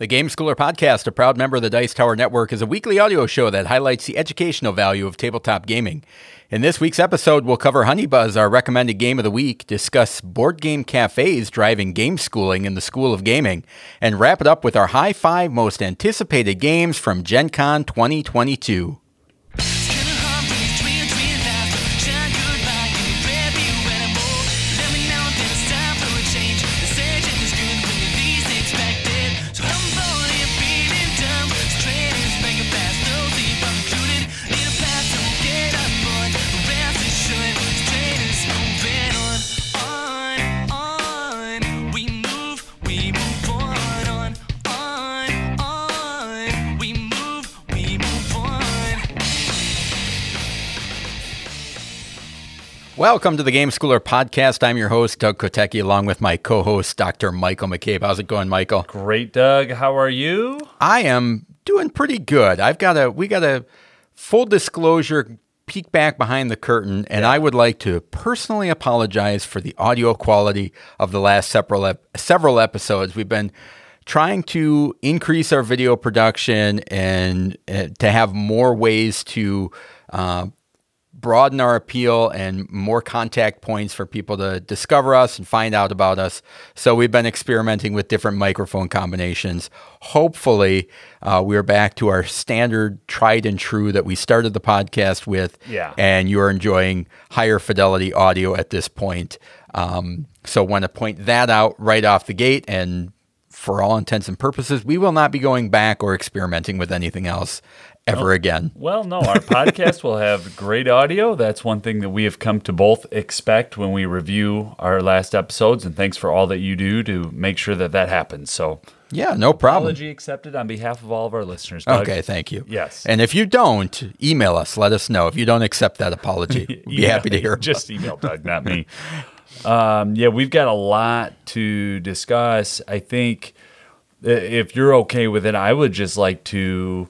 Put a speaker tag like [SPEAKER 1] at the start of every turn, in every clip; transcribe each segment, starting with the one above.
[SPEAKER 1] The Game Schooler Podcast, a proud member of the Dice Tower Network, is a weekly audio show that highlights the educational value of tabletop gaming. In this week's episode, we'll cover Honeybuzz, our recommended game of the week, discuss board game cafes driving game schooling in the School of Gaming, and wrap it up with our high five most anticipated games from Gen Con 2022. Welcome to the Game Schooler podcast. I'm your host, Doug Kotecki, along with my co host, Dr. Michael McCabe. How's it going, Michael?
[SPEAKER 2] Great, Doug. How are you?
[SPEAKER 1] I am doing pretty good. I've got a, we got a full disclosure peek back behind the curtain, and yeah. I would like to personally apologize for the audio quality of the last several, ep- several episodes. We've been trying to increase our video production and uh, to have more ways to uh, broaden our appeal and more contact points for people to discover us and find out about us. So we've been experimenting with different microphone combinations. Hopefully, uh, we're back to our standard tried and true that we started the podcast with.
[SPEAKER 2] Yeah.
[SPEAKER 1] And you're enjoying higher fidelity audio at this point. Um, so want to point that out right off the gate and for all intents and purposes, we will not be going back or experimenting with anything else ever again.
[SPEAKER 2] Well, no, our podcast will have great audio. That's one thing that we have come to both expect when we review our last episodes. And thanks for all that you do to make sure that that happens. So,
[SPEAKER 1] yeah, no problem.
[SPEAKER 2] Apology accepted on behalf of all of our listeners.
[SPEAKER 1] Doug. Okay, thank you.
[SPEAKER 2] Yes.
[SPEAKER 1] And if you don't, email us. Let us know. If you don't accept that apology, we'd be happy to hear.
[SPEAKER 2] Just email Doug, not me. Um, yeah, we've got a lot to discuss. I think if you're okay with it, I would just like to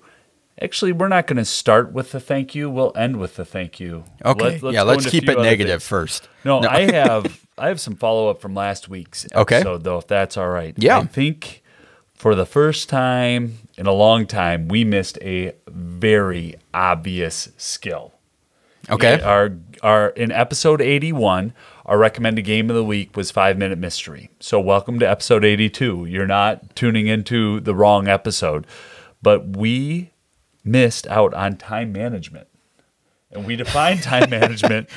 [SPEAKER 2] Actually, we're not going to start with the thank you. We'll end with the thank you.
[SPEAKER 1] Okay. Let, yeah, let's keep it negative things. first.
[SPEAKER 2] No, no. I have I have some follow up from last week's episode okay. though, if that's all right.
[SPEAKER 1] Yeah.
[SPEAKER 2] I think for the first time in a long time, we missed a very obvious skill.
[SPEAKER 1] Okay.
[SPEAKER 2] Our our in episode 81, our recommended game of the week was 5 Minute Mystery. So welcome to episode 82. You're not tuning into the wrong episode. But we missed out on time management. And we define time management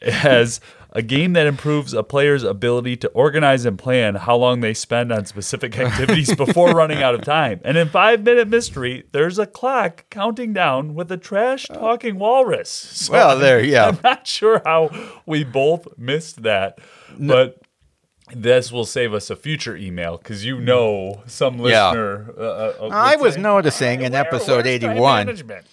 [SPEAKER 2] as a game that improves a player's ability to organize and plan how long they spend on specific activities before running out of time. And in Five Minute Mystery, there's a clock counting down with a trash oh. talking walrus.
[SPEAKER 1] So well, there, yeah.
[SPEAKER 2] I'm not sure how we both missed that, but this will save us a future email because you know some listener.
[SPEAKER 1] Yeah. Uh, uh, I was say, noticing in episode eighty-one.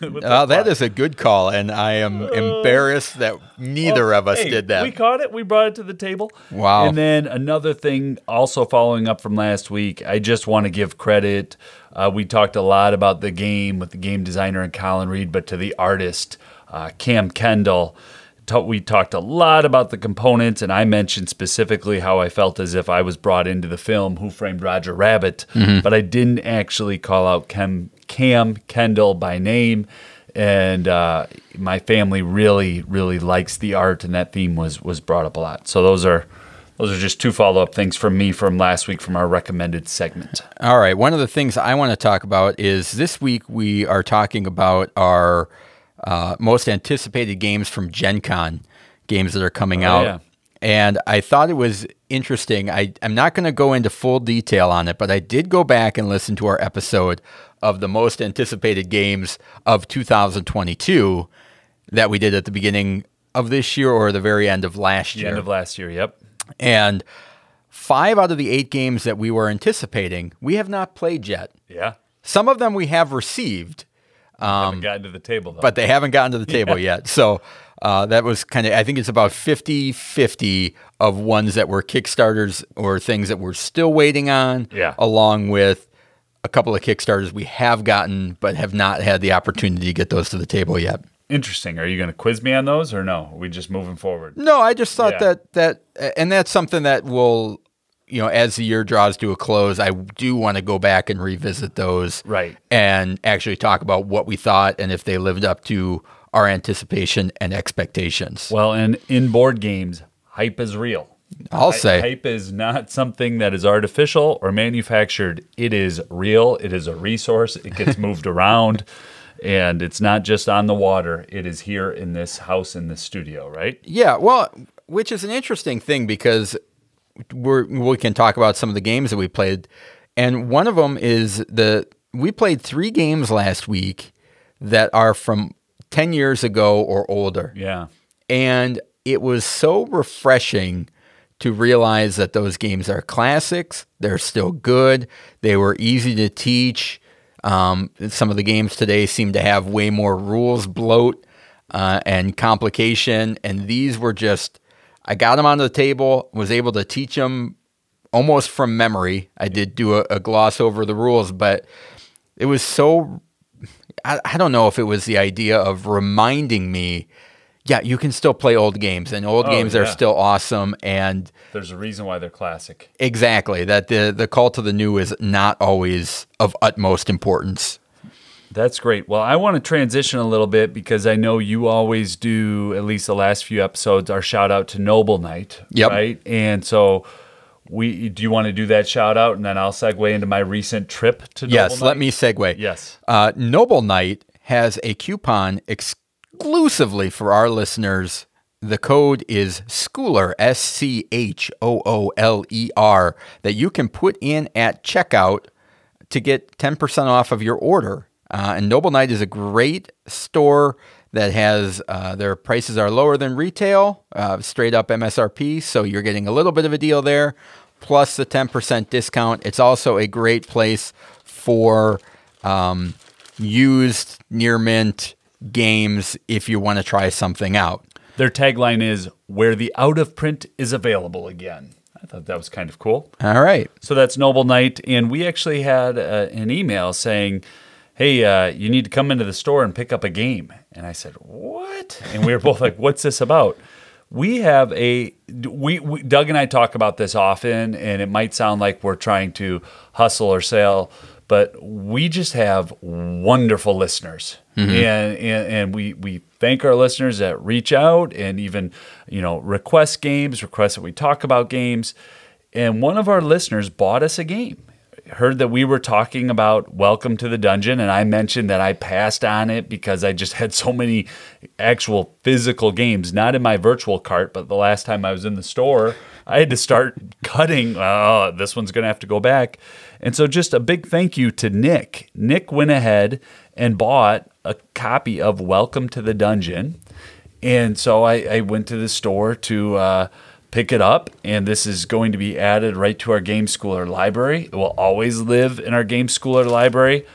[SPEAKER 1] Uh, that is a good call, and I am uh, embarrassed that neither well, of us
[SPEAKER 2] hey,
[SPEAKER 1] did that.
[SPEAKER 2] We caught it. We brought it to the table.
[SPEAKER 1] Wow.
[SPEAKER 2] And then another thing, also following up from last week, I just want to give credit. Uh, we talked a lot about the game with the game designer and Colin Reed, but to the artist, uh, Cam Kendall we talked a lot about the components, and I mentioned specifically how I felt as if I was brought into the film Who Framed Roger Rabbit, mm-hmm. but I didn't actually call out Cam, Cam Kendall by name. And uh, my family really, really likes the art, and that theme was was brought up a lot. So those are those are just two follow up things from me from last week from our recommended segment.
[SPEAKER 1] All right. One of the things I want to talk about is this week we are talking about our uh, most anticipated games from Gen Con, games that are coming oh, out. Yeah. And I thought it was interesting. I, I'm not going to go into full detail on it, but I did go back and listen to our episode of the most anticipated games of 2022 that we did at the beginning of this year or the very end of last
[SPEAKER 2] the
[SPEAKER 1] year.
[SPEAKER 2] End of last year, yep.
[SPEAKER 1] And five out of the eight games that we were anticipating, we have not played yet.
[SPEAKER 2] Yeah.
[SPEAKER 1] Some of them we have received,
[SPEAKER 2] um, haven't gotten to the table, though.
[SPEAKER 1] But they haven't gotten to the table yeah. yet. So uh, that was kind of, I think it's about 50 50 of ones that were Kickstarters or things that we're still waiting on,
[SPEAKER 2] yeah.
[SPEAKER 1] along with a couple of Kickstarters we have gotten, but have not had the opportunity to get those to the table yet.
[SPEAKER 2] Interesting. Are you going to quiz me on those or no? Are we just moving forward?
[SPEAKER 1] No, I just thought yeah. that, that, and that's something that will you know, as the year draws to a close, I do want to go back and revisit those,
[SPEAKER 2] Right.
[SPEAKER 1] and actually talk about what we thought and if they lived up to our anticipation and expectations.
[SPEAKER 2] Well, and in board games, hype is real.
[SPEAKER 1] I'll say,
[SPEAKER 2] hype is not something that is artificial or manufactured. It is real. It is a resource. It gets moved around, and it's not just on the water. It is here in this house in this studio, right?
[SPEAKER 1] yeah, well, which is an interesting thing because we're, we can talk about some of the games that we played, and one of them is the we played three games last week that are from ten years ago or older.
[SPEAKER 2] Yeah.
[SPEAKER 1] And it was so refreshing to realize that those games are classics. They're still good. They were easy to teach. Um, some of the games today seem to have way more rules bloat uh, and complication. And these were just, I got them onto the table, was able to teach them almost from memory. I did do a, a gloss over the rules, but it was so I, I don't know if it was the idea of reminding me, yeah, you can still play old games and old
[SPEAKER 2] Oh,
[SPEAKER 1] games are still awesome. And
[SPEAKER 2] There's a reason why they're classic.
[SPEAKER 1] exactly that the, the call to the new is not always of utmost importance.
[SPEAKER 2] That's great. Well, I want to transition a little bit because I know you always do, at least the last few episodes, our shout out to Noble Knight.
[SPEAKER 1] Yep.
[SPEAKER 2] Right. And so we do you want to do that shout out and then I'll segue into my recent trip to Noble
[SPEAKER 1] yes, let me segue.
[SPEAKER 2] Yes.
[SPEAKER 1] Uh, Noble Knight has a coupon exclusively for our listeners. The code is Schooler, S C H O O L E R, that you can put in at checkout to get 10% off of your order. Uh, and Noble Knight is a great store that has uh, their prices are lower than retail, uh, straight up MSRP. So you're getting a little bit of a deal there, plus the 10% discount. It's also a great place for um, used near mint games if you want to try something out.
[SPEAKER 2] Their tagline is where the out of print is available again. I thought that was kind of cool.
[SPEAKER 1] All right.
[SPEAKER 2] So that's Noble Knight. And we actually had uh, an email saying, hey, uh, you need to come into the store and pick up a game. And I said, what? And we were both like, what's this about? We have a, we, we, Doug and I talk about this often, and it might sound like we're trying to hustle or sell, but we just have wonderful listeners. And, and, and we, we thank our listeners that reach out and even, you know, request games, request that we talk about games. And one of our listeners bought us a game heard that we were talking about Welcome to the Dungeon, and I mentioned that I passed on it because I just had so many actual physical games, not in my virtual cart, but the last time I was in the store, I had to start cutting. Oh, this one's going to have to go back. And so, just a big thank you to Nick. Nick went ahead and bought a copy of Welcome to the Dungeon. And so I, I went to the store to uh, pick it up, and this is going to be added right to our Game Schooler library. It will always live in our Game Schooler library.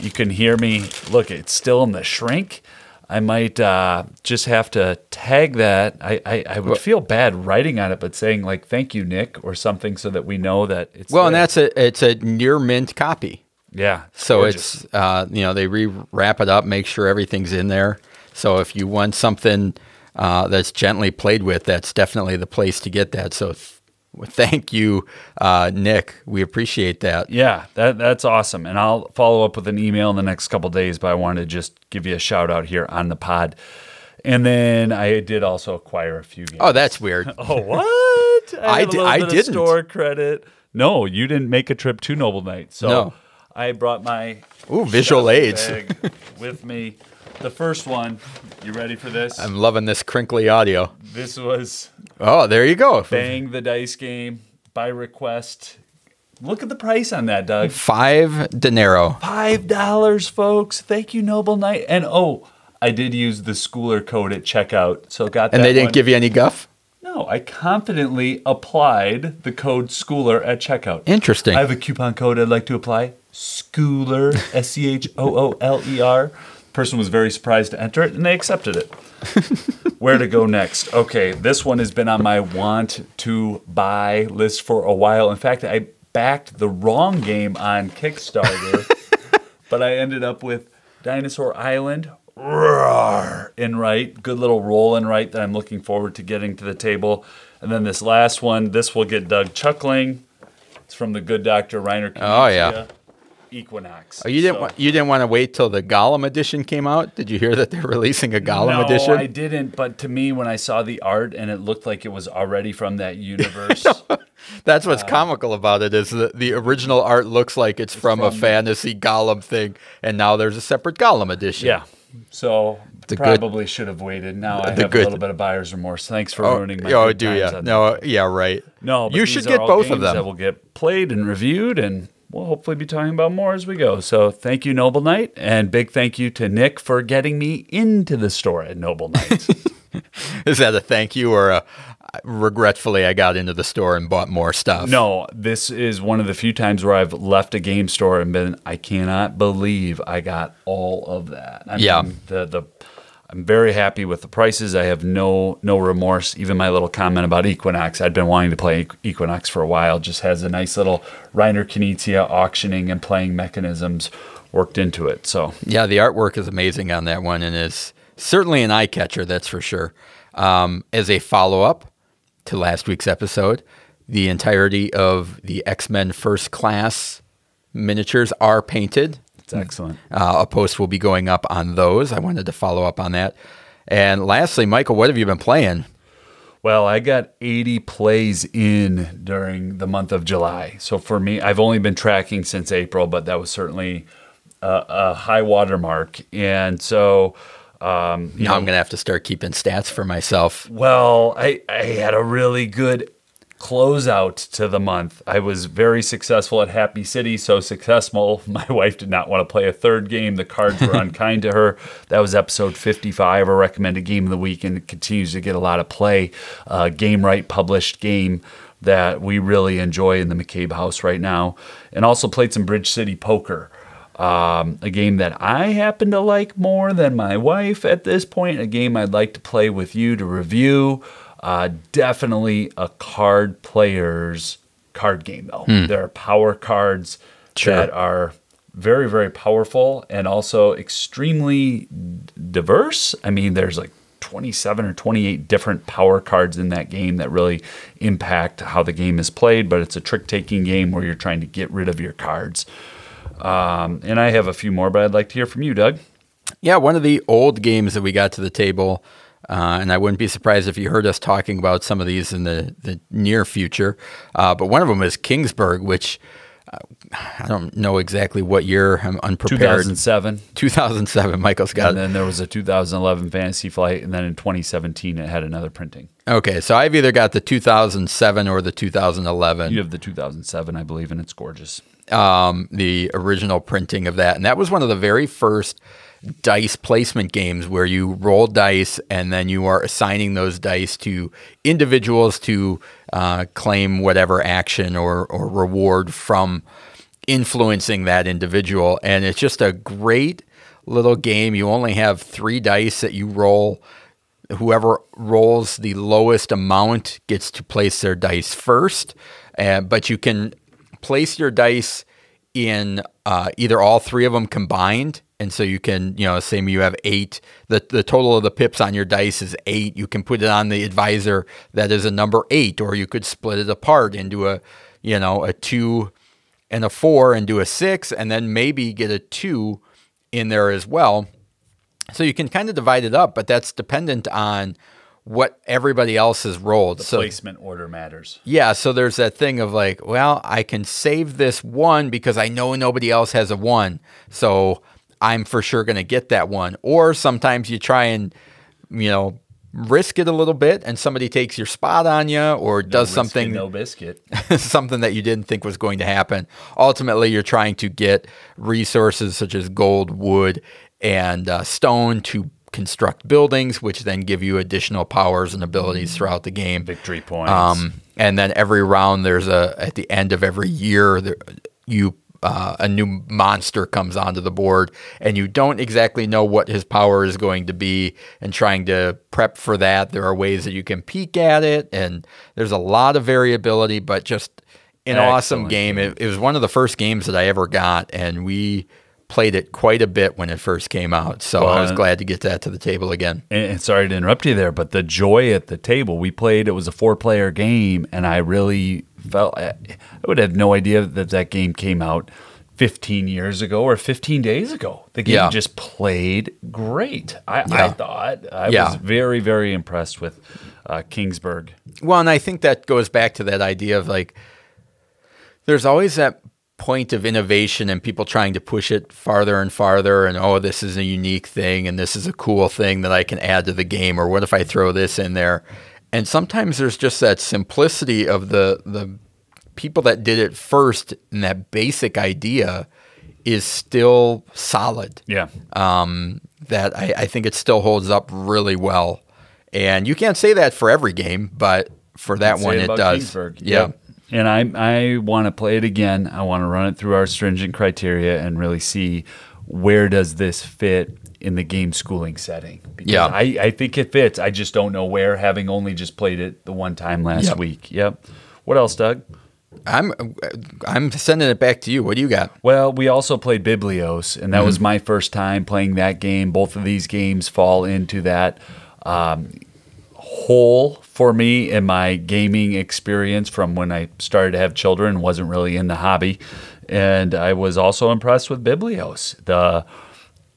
[SPEAKER 2] You can hear me. Look, it's still in the shrink. I might uh, just have to tag that. I, I, I would feel bad writing on it, but saying like "Thank you, Nick" or something, so that we know that it's
[SPEAKER 1] Well, and that's a it's a near mint copy.
[SPEAKER 2] yeah.
[SPEAKER 1] So
[SPEAKER 2] gorgeous.
[SPEAKER 1] it's uh, you know they re-wrap it up, make sure everything's in there. So if you want something uh, that's gently played with, that's definitely the place to get that. So th- thank you, uh, Nick. We appreciate that.
[SPEAKER 2] Yeah, that that's awesome. And I'll follow up with an email in the next couple days, but I wanted to just give you a shout out here on the pod. And then I did also acquire a few games.
[SPEAKER 1] Oh, that's weird.
[SPEAKER 2] Oh, what?
[SPEAKER 1] I di-
[SPEAKER 2] little
[SPEAKER 1] I didn't.
[SPEAKER 2] store credit. No, you didn't make a trip to Noble Knight. So
[SPEAKER 1] No.
[SPEAKER 2] I brought my
[SPEAKER 1] Ooh, visual aids.
[SPEAKER 2] with me. The first one, you ready for this?
[SPEAKER 1] I'm loving this crinkly audio.
[SPEAKER 2] this was
[SPEAKER 1] Oh, there you go.
[SPEAKER 2] Bang the Dice game by request. Look at the price on that, Doug.
[SPEAKER 1] Five dinero.
[SPEAKER 2] Five dollars, folks. Thank you, Noble Knight. And oh, I did use the schooler code at checkout, so got that.
[SPEAKER 1] And they didn't
[SPEAKER 2] one.
[SPEAKER 1] give you any guff?
[SPEAKER 2] No, I confidently applied the code schooler at checkout.
[SPEAKER 1] Interesting.
[SPEAKER 2] I have a coupon code I'd like to apply. Schooler, S C H O O L E R. Person was very surprised to enter it, and they accepted it. Where to go next? Okay, this one has been on my want to buy list for a while. In fact, I backed the wrong game on Kickstarter, but I ended up with Dinosaur Island. Roar, and right, good little roll in right that I'm looking forward to getting to the table. And then this last one, this will get Doug chuckling. It's from the good Dr. Reiner.
[SPEAKER 1] Oh, yeah.
[SPEAKER 2] Equinox.
[SPEAKER 1] Oh, you didn't
[SPEAKER 2] So-
[SPEAKER 1] wa- you didn't want to wait till the Gollum edition came out? Did you hear that they're releasing a Gollum
[SPEAKER 2] no,
[SPEAKER 1] edition?
[SPEAKER 2] No, I didn't. But to me, when I saw the art and it looked like it was already from that universe,
[SPEAKER 1] That's what's uh, comical about it is that the original art looks like it's, from, a
[SPEAKER 2] from-
[SPEAKER 1] fantasy Gollum thing, and now there's a separate Gollum edition.
[SPEAKER 2] yeah. So
[SPEAKER 1] The good-
[SPEAKER 2] probably should have waited. Now I have
[SPEAKER 1] good-
[SPEAKER 2] a little bit of buyer's remorse. Thanks for
[SPEAKER 1] Oh,
[SPEAKER 2] ruining my.
[SPEAKER 1] oh, do ya? No, yeah, right.
[SPEAKER 2] No, but
[SPEAKER 1] you should get both of them.
[SPEAKER 2] That will get played and reviewed, and we'll hopefully be talking about more as we go. So thank you, Noble Knight, and big thank you to Nick for getting me into the store at Noble Knight.
[SPEAKER 1] Is that a thank you or a regretfully I got into the store and bought more stuff?
[SPEAKER 2] no, this is one of the few times where I've left a game store and been, I cannot believe I got all of that. I
[SPEAKER 1] Yeah.
[SPEAKER 2] mean, the the. I'm very happy with the prices. I have no no remorse. Even my little comment about Equinox, I'd been wanting to play Equinox for a while. Just has a nice little Reiner Knizia auctioning and playing mechanisms worked into it. So
[SPEAKER 1] Yeah, the artwork is amazing on that one and is certainly an eye catcher, that's for sure. Um, as a follow up to last week's episode, the entirety of the X Men First Class miniatures are painted.
[SPEAKER 2] It's excellent.
[SPEAKER 1] Uh, a post will be going up on those. I wanted to follow up on that. And lastly, Michael, what have you been playing?
[SPEAKER 2] Well, I got 80 plays in during the month of July. So for me, I've only been tracking since April, but that was certainly a, a high watermark. And so, um,
[SPEAKER 1] Now
[SPEAKER 2] know,
[SPEAKER 1] I'm going to have to start keeping stats for myself.
[SPEAKER 2] well, I, I had a really good closeout to the month. I was very successful at Happy City, so successful. My wife did not want to play a third game. The cards were unkind to her. That was episode 55, a recommended game of the week, and it continues to get a lot of play. Uh, Gamewright published game that we really enjoy in the McCabe house right now. And also played some Bridge City Poker. Um, a game that I happen to like more than my wife at this point. A game I'd like to play with you to review. Uh, definitely a card player's card game, though. There are power cards
[SPEAKER 1] Sure.
[SPEAKER 2] that are very, very powerful and also extremely diverse. I mean, there's like 27 or 28 different power cards in that game that really impact how the game is played, but it's a trick taking game where you're trying to get rid of your cards. Um, and I have a few more, but I'd like to hear from you, Doug.
[SPEAKER 1] Yeah, one of the old games that we got to the table, uh, and I wouldn't be surprised if you heard us talking about some of these in the, the near future. Uh, but one of them is Kingsburg, which uh, I don't know exactly what year. I'm unprepared.
[SPEAKER 2] 2007.
[SPEAKER 1] 2007. Michael's got
[SPEAKER 2] And
[SPEAKER 1] it.
[SPEAKER 2] then there was a 2011 Fantasy Flight, and then in 2017 it had another printing.
[SPEAKER 1] Okay, so I've either got the 2007 or the 2011.
[SPEAKER 2] You have the 2007, I believe, and it's gorgeous.
[SPEAKER 1] um, the original printing of that. And that was one of the very first dice placement games where you roll dice and then you are assigning those dice to individuals to uh, claim whatever action or, or reward from influencing that individual. And it's just a great little game. You only have three dice that you roll. Whoever rolls the lowest amount gets to place their dice first. Uh, but you can place your dice in uh, either all three of them combined. And so you can, you know, say you have eight, the, the total of the pips on your dice is eight. You can put it on the advisor that is a number eight, or you could split it apart into a, you know, a two and a four and do a six, and then maybe get a two in there as well. So you can kind of divide it up, but that's dependent on what everybody else has rolled. so
[SPEAKER 2] Placement order matters.
[SPEAKER 1] yeah, so there's that thing of like, well, I can save this one because I know nobody else has a one. So I'm for sure going to get that one. Or sometimes you try and, you know, risk it a little bit and somebody takes your spot on you or does something
[SPEAKER 2] no biscuit.
[SPEAKER 1] something that you didn't think was going to happen. Ultimately, you're trying to get resources such as gold, wood, and uh, stone to construct buildings, which then give you additional powers and abilities throughout the game.
[SPEAKER 2] Victory points.
[SPEAKER 1] Um, and then every round, there's a at the end of every year, there, you uh, a new monster comes onto the board, and you don't exactly know what his power is going to be. And trying to prep for that, there are ways that you can peek at it, and there's a lot of variability, but just an awesome game. It, it was one of the first games that I ever got, and we played it quite a bit when it first came out. So I was glad to get that to the table again.
[SPEAKER 2] and, and sorry to interrupt you there, but the joy at the table we played, it was a four player game, and I really felt I would have no idea that that game came out 15 years ago or 15 days ago. The game
[SPEAKER 1] Yeah.
[SPEAKER 2] just played great. I, I thought I
[SPEAKER 1] Yeah.
[SPEAKER 2] was very very impressed with uh, Kingsburg.
[SPEAKER 1] Well, and I think that goes back to that idea of like, there's always that point of innovation and people trying to push it farther and farther. And oh, this is a unique thing and this is a cool thing that I can add to the game. Or what if I throw this in there? And sometimes there's just that simplicity of the the people that did it first and that basic idea is still solid
[SPEAKER 2] Yeah.
[SPEAKER 1] um, that I, I think it still holds up really well. And you can't say that for every game, but for that one, it does. Yeah.
[SPEAKER 2] And I I want to play it again. I want to run it through our stringent criteria and really see where does this fit in the game schooling setting. Because
[SPEAKER 1] Yeah.
[SPEAKER 2] I, I think it fits. I just don't know where, having only just played it the one time last
[SPEAKER 1] Yep.
[SPEAKER 2] week. Yep. What else, Doug?
[SPEAKER 1] I'm I'm sending it back to you. What do you got?
[SPEAKER 2] Well, we also played Biblios, and that was
[SPEAKER 1] Mm-hmm.
[SPEAKER 2] my first time playing that game. Both of these games fall into that um, hole for me in my gaming experience from when I started to have children. wasn't really in the hobby, and I was also impressed with Biblios. The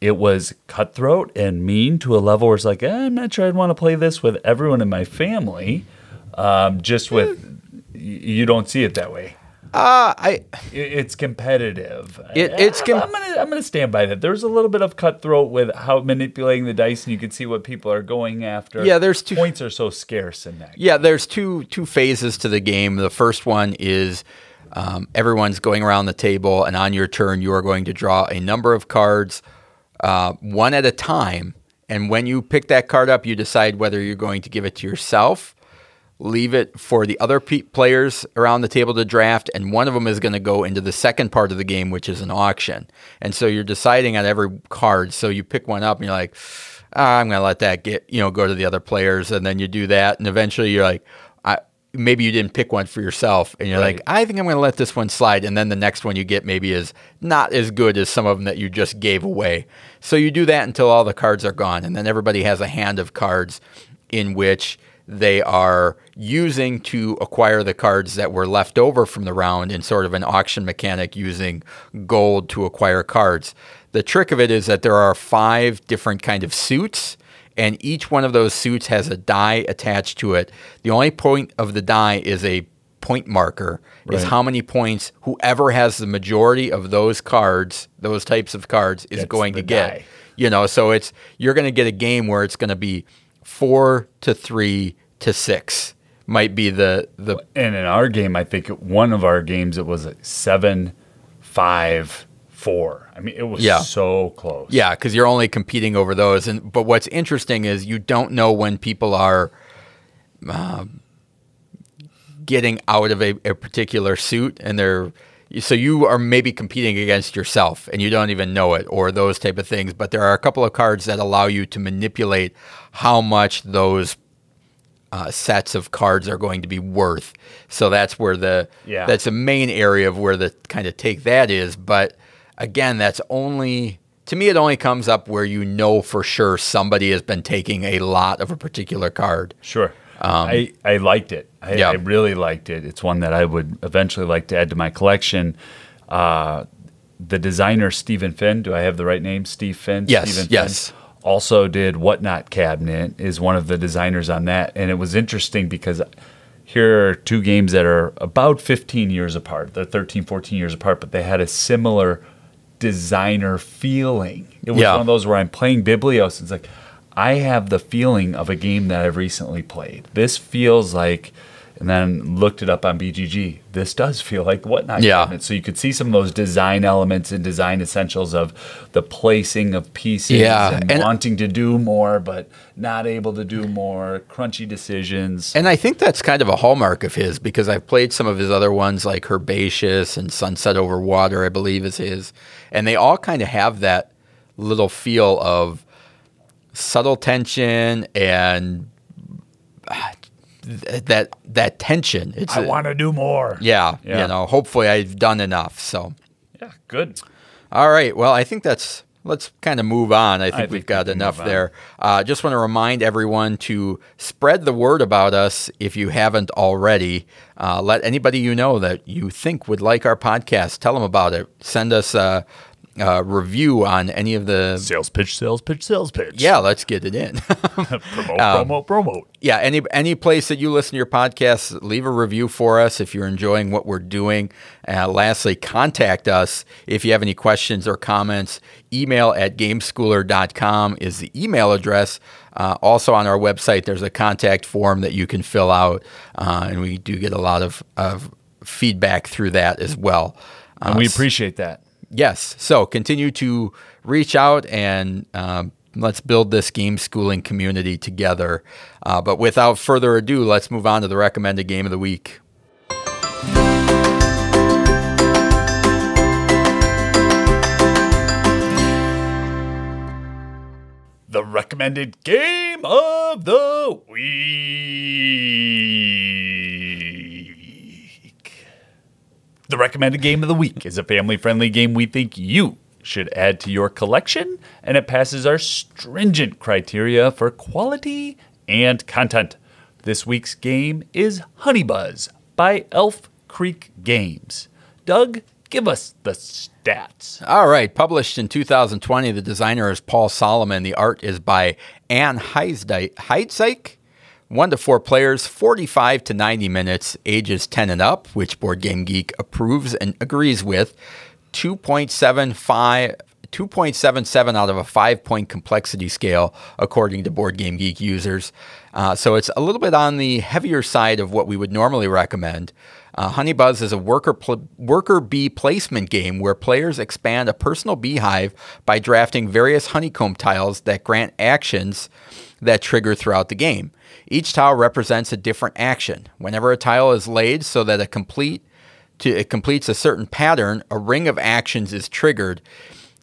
[SPEAKER 2] it was cutthroat and mean to a level where it's like, eh, I'm not sure I'd want to play this with everyone in my family. Um, just with you don't see it that way.
[SPEAKER 1] Uh, I
[SPEAKER 2] It- It's competitive.
[SPEAKER 1] It- it's com-
[SPEAKER 2] I'm gonna I'm gonna stand by that. There's a little bit of cutthroat with how manipulating the dice, and you can see what people are going after.
[SPEAKER 1] Yeah, there's two-
[SPEAKER 2] points are so scarce in that.
[SPEAKER 1] yeah. There's two two phases to the game. The first one is um, everyone's going around the table, and on your turn, you are going to draw a number of cards, uh, one at a time. And when you pick that card up, you decide whether you're going to give it to yourself, leave it for the other pe- players around the table to draft, and one of them is going to go into the second part of the game, which is an auction. And so you're deciding on every card. So you pick one up, and you're like, ah, I'm going to let that get you know go to the other players, and then you do that, and eventually you're like. Maybe you didn't pick one for yourself, and you're
[SPEAKER 2] Right.
[SPEAKER 1] like, I think I'm going to let this one slide, and then the next one you get maybe is not as good as some of them that you just gave away. So you do that until all the cards are gone, and then everybody has a hand of cards in which they are using to acquire the cards that were left over from the round in sort of an auction mechanic using gold to acquire cards. The trick of it is that there are five different kind of suits and each one of those suits has a die attached to it. The only point of the die is a point marker is how many points whoever has the majority of those cards, those types of cards is
[SPEAKER 2] Gets
[SPEAKER 1] going to get.
[SPEAKER 2] die.
[SPEAKER 1] You know, so it's you're going to get a game where it's going to be 4 to 3 to 6 might be the the
[SPEAKER 2] And in our game, I think one of our games it was a seven, five, four. I mean, it was
[SPEAKER 1] Yeah.
[SPEAKER 2] so close.
[SPEAKER 1] Yeah, because you're only competing over those. And but what's interesting is you don't know when people are um, getting out of a, a particular suit, and they're so you are maybe competing against yourself, and you don't even know it, or those type of things. But there are a couple of cards that allow you to manipulate how much those. Uh, sets of cards are going to be worth, so that's where the
[SPEAKER 2] Yeah.
[SPEAKER 1] that's the main area of where the kind of take that is. But again, that's only to me. It only comes up where you know for sure somebody has been taking a lot of a particular card.
[SPEAKER 2] Sure. I, I liked it. I,
[SPEAKER 1] Um, Yeah.
[SPEAKER 2] I really liked it. It's one that I would eventually like to add to my collection. Uh, the designer Stephen Finn, do I have the right name? Steve Finn?
[SPEAKER 1] Yes,
[SPEAKER 2] Stephen
[SPEAKER 1] yes.
[SPEAKER 2] Finn, also did Whatnot Cabinet, is one of the designers on that. And it was interesting because here are two games that are about 15 years apart. They're 13, 14 years apart, but they had a similar designer feeling. It was
[SPEAKER 1] Yeah.
[SPEAKER 2] one of those where I'm playing Biblios. And it's like, I have the feeling of a game that I've recently played. This feels like, and then looked it up on BGG. This does feel like Whatnot
[SPEAKER 1] Yeah.
[SPEAKER 2] Cabinet. So you could see some of those design elements and design essentials of the placing of pieces
[SPEAKER 1] Yeah,
[SPEAKER 2] and,
[SPEAKER 1] and-
[SPEAKER 2] wanting to do more, but not able to do more, crunchy decisions.
[SPEAKER 1] And I think that's kind of a hallmark of his because I've played some of his other ones like Herbaceous and Sunset Over Water, I believe is his. And they all kind of have that little feel of subtle tension and ah, th- that that tension. It's
[SPEAKER 2] I want to do more.
[SPEAKER 1] yeah,
[SPEAKER 2] Yeah.
[SPEAKER 1] you know, hopefully I've done enough. So
[SPEAKER 2] Yeah, good.
[SPEAKER 1] all right. Well, I think that's let's kind of move on. I think
[SPEAKER 2] think
[SPEAKER 1] we've
[SPEAKER 2] we
[SPEAKER 1] got enough there. Uh, just want to remind everyone to spread the word about us if you haven't already. Uh, let anybody you know that you think would like our podcast, tell them about it. Send us a, a review on any of the.
[SPEAKER 2] Sales pitch, sales pitch, sales pitch.
[SPEAKER 1] Yeah, let's get it in.
[SPEAKER 2] promote,
[SPEAKER 1] Um,
[SPEAKER 2] promote, promote.
[SPEAKER 1] yeah, any any place that you listen to your podcast, leave a review for us if you're enjoying what we're doing. Uh, lastly, contact us if you have any questions or comments. Email at gameschooler.com is the email address. Uh, also on our website, there's a contact form that you can fill out, uh, and we do get a lot of, of feedback through that as well. Uh,
[SPEAKER 2] And we appreciate that.
[SPEAKER 1] Yes. So continue to reach out and um, let's build this game schooling community together. Uh, but without further ado, let's move on to the recommended game of the week.
[SPEAKER 2] The recommended game of the week. The recommended game of the week is a family friendly game we think you should add to your collection, and it passes our stringent criteria for quality and content. This week's game is Honeybuzz by Elf Creek Games. Doug, give us the stats.
[SPEAKER 1] All right. Published in 2020, the designer is Paul Salomon. The art is by Anne Heidsieck. One to four players, 45 to 90 minutes, ages 10 and up, which Board Game Geek approves and agrees with. 2.75. 2.77 out of a five point complexity scale, according to Board Game Geek users. Uh, so it's a little bit on the heavier side of what we would normally recommend. Uh, is a worker pl- worker bee placement game where players expand a personal beehive by drafting various honeycomb tiles that grant actions that trigger throughout the game. Each tile represents a different action. Whenever a tile is laid so that a complete to, it completes a certain pattern, a ring of actions is triggered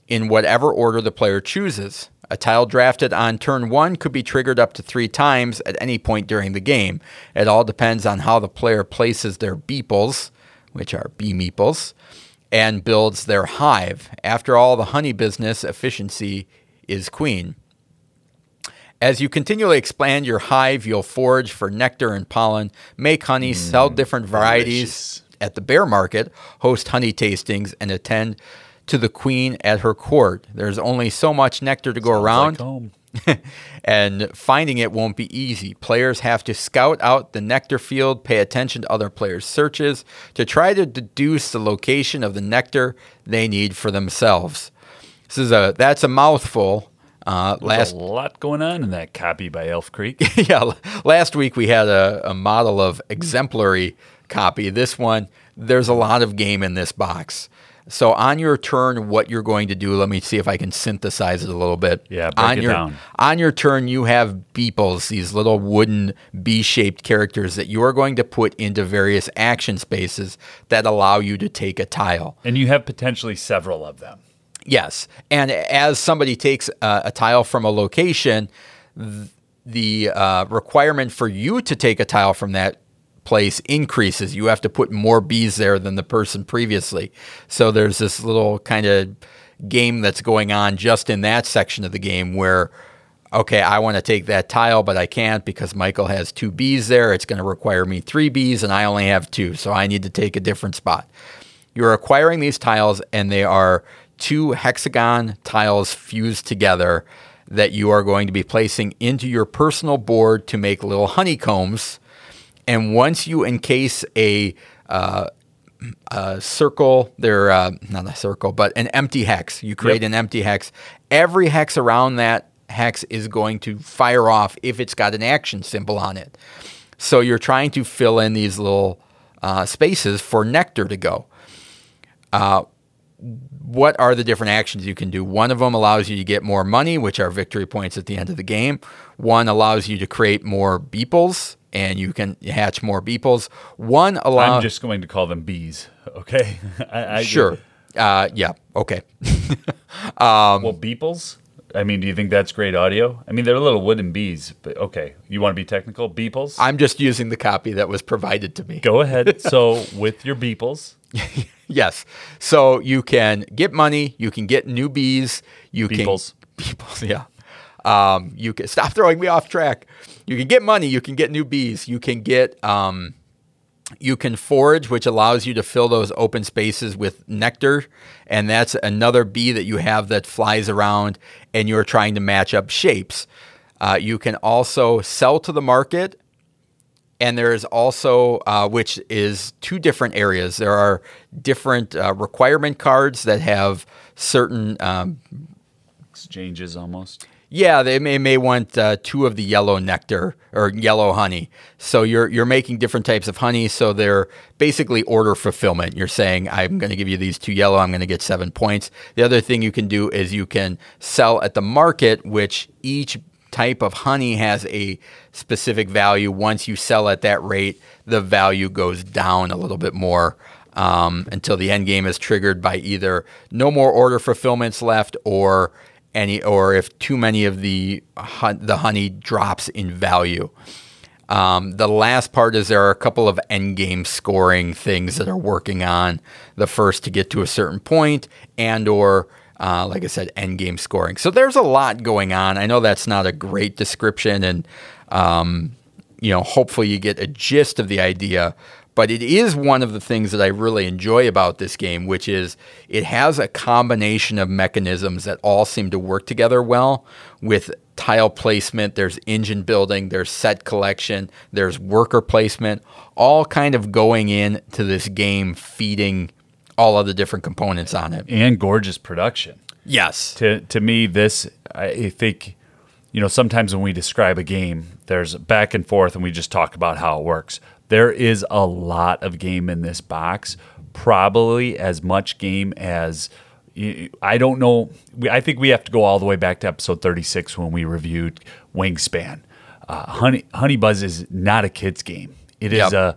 [SPEAKER 1] in whatever order the player chooses. A tile drafted on turn one could be triggered up to three times at any point during the game. It all depends on how the player places their beeples, which are bee meeples, and builds their hive. After all, the honey business efficiency is queen. As you continually expand your hive, you'll forage for nectar and pollen, make honey, sell mm, different varieties
[SPEAKER 2] delicious.
[SPEAKER 1] at the bear market, host honey tastings, and attend to the queen at her court. There's only so much nectar to go around,
[SPEAKER 2] Like
[SPEAKER 1] and finding it won't be easy. Players have to scout out the nectar field, pay attention to other players' searches to try to deduce the location of the nectar they need for themselves. This is a that's a mouthful. Uh, last
[SPEAKER 2] a lot going on in that copy by Elf Creek.
[SPEAKER 1] yeah, last week we had a, a model of exemplary copy. This one, there's a lot of game in this box. So on your turn, what you're going to do, let me see if I can synthesize it a little bit.
[SPEAKER 2] Yeah, break
[SPEAKER 1] on
[SPEAKER 2] it
[SPEAKER 1] your,
[SPEAKER 2] down.
[SPEAKER 1] On your turn, you have beeples, these little wooden B-shaped characters that you are going to put into various action spaces that allow you to take a tile.
[SPEAKER 2] and you have potentially several of them.
[SPEAKER 1] Yes, and as somebody takes uh, a tile from a location, th- the uh, requirement for you to take a tile from that place increases. You have to put more bees there than the person previously. So there's this little kind of game that's going on just in that section of the game where. Okay, I want to take that tile, but I can't because Michael has two bees there. It's going to require me three bees, and I only have two, so I need to take a different spot. You're acquiring these tiles, and they are two hexagon tiles fused together that you are going to be placing into your personal board to make little honeycombs. And once you encase a, uh, a circle, they're uh, not a circle, but an empty hex, you create
[SPEAKER 2] Yep.
[SPEAKER 1] an empty hex. Every hex around that hex is going to fire off if it's got an action symbol on it. So you're trying to fill in these little uh, spaces for nectar to go what are the different actions you can do? One of them allows you to get more money, which are victory points at the end of the game. One allows you to create more beeples, and you can hatch more beeples. One allows
[SPEAKER 2] I'm just going to call them bees. Okay. I, I,
[SPEAKER 1] sure, uh, yeah, okay.
[SPEAKER 2] Well, beeples. I mean, do you think that's great audio? I mean, they're little wooden bees, but okay. You want to be technical? Beeples?
[SPEAKER 1] I'm just using the copy that was provided to me.
[SPEAKER 2] Go ahead. so, with your beeples,
[SPEAKER 1] Yes. So you can get money, you can get new bees, you
[SPEAKER 2] Beeples.
[SPEAKER 1] can Beeples, yeah. Um, you can stop throwing me off track. You can get money, you can get new bees, you can get um, you can forage, which allows you to fill those open spaces with nectar, and that's another bee that you have that flies around, and you're trying to match up shapes. Uh, you can also sell to the market and there is also uh, which is two different areas there are different uh, requirement cards that have certain um,
[SPEAKER 2] exchanges almost.
[SPEAKER 1] Yeah they may, may want uh, two of the yellow nectar or yellow honey. So you're you're making different types of honey so they're basically order fulfillment. You're saying i'm going to give you these two yellow i'm going to get seven points. The other thing you can do is you can sell at the market which each type of honey has a specific value. Once you sell at that rate, the value goes down a little bit more um, until the end game is triggered by either no more order fulfillments left or any or if too many of the the honey drops in value. Um, the last part is there are a couple of end game scoring things that are working on the first to get to a certain point and or uh, like I said, end game scoring. So there's a lot going on. I know that's not a great description, and um, you know, hopefully you get a gist of the idea. But it is one of the things that I really enjoy about this game, which is it has a combination of mechanisms that all seem to work together well with tile placement, there's engine building, there's set collection, there's worker placement, all kind of going into this game feeding all of the different components on it.
[SPEAKER 2] And gorgeous production.
[SPEAKER 1] Yes.
[SPEAKER 2] To to me, this I think, you know, sometimes when we describe a game, there's back and forth, and we just talk about how it works. There is a lot of game in this box, probably as much game as I don't know. I think we have to go all the way back to episode 36 when we reviewed Wingspan. Uh, Honey Honey Buzz is not a kids game. It is
[SPEAKER 1] Yep.
[SPEAKER 2] a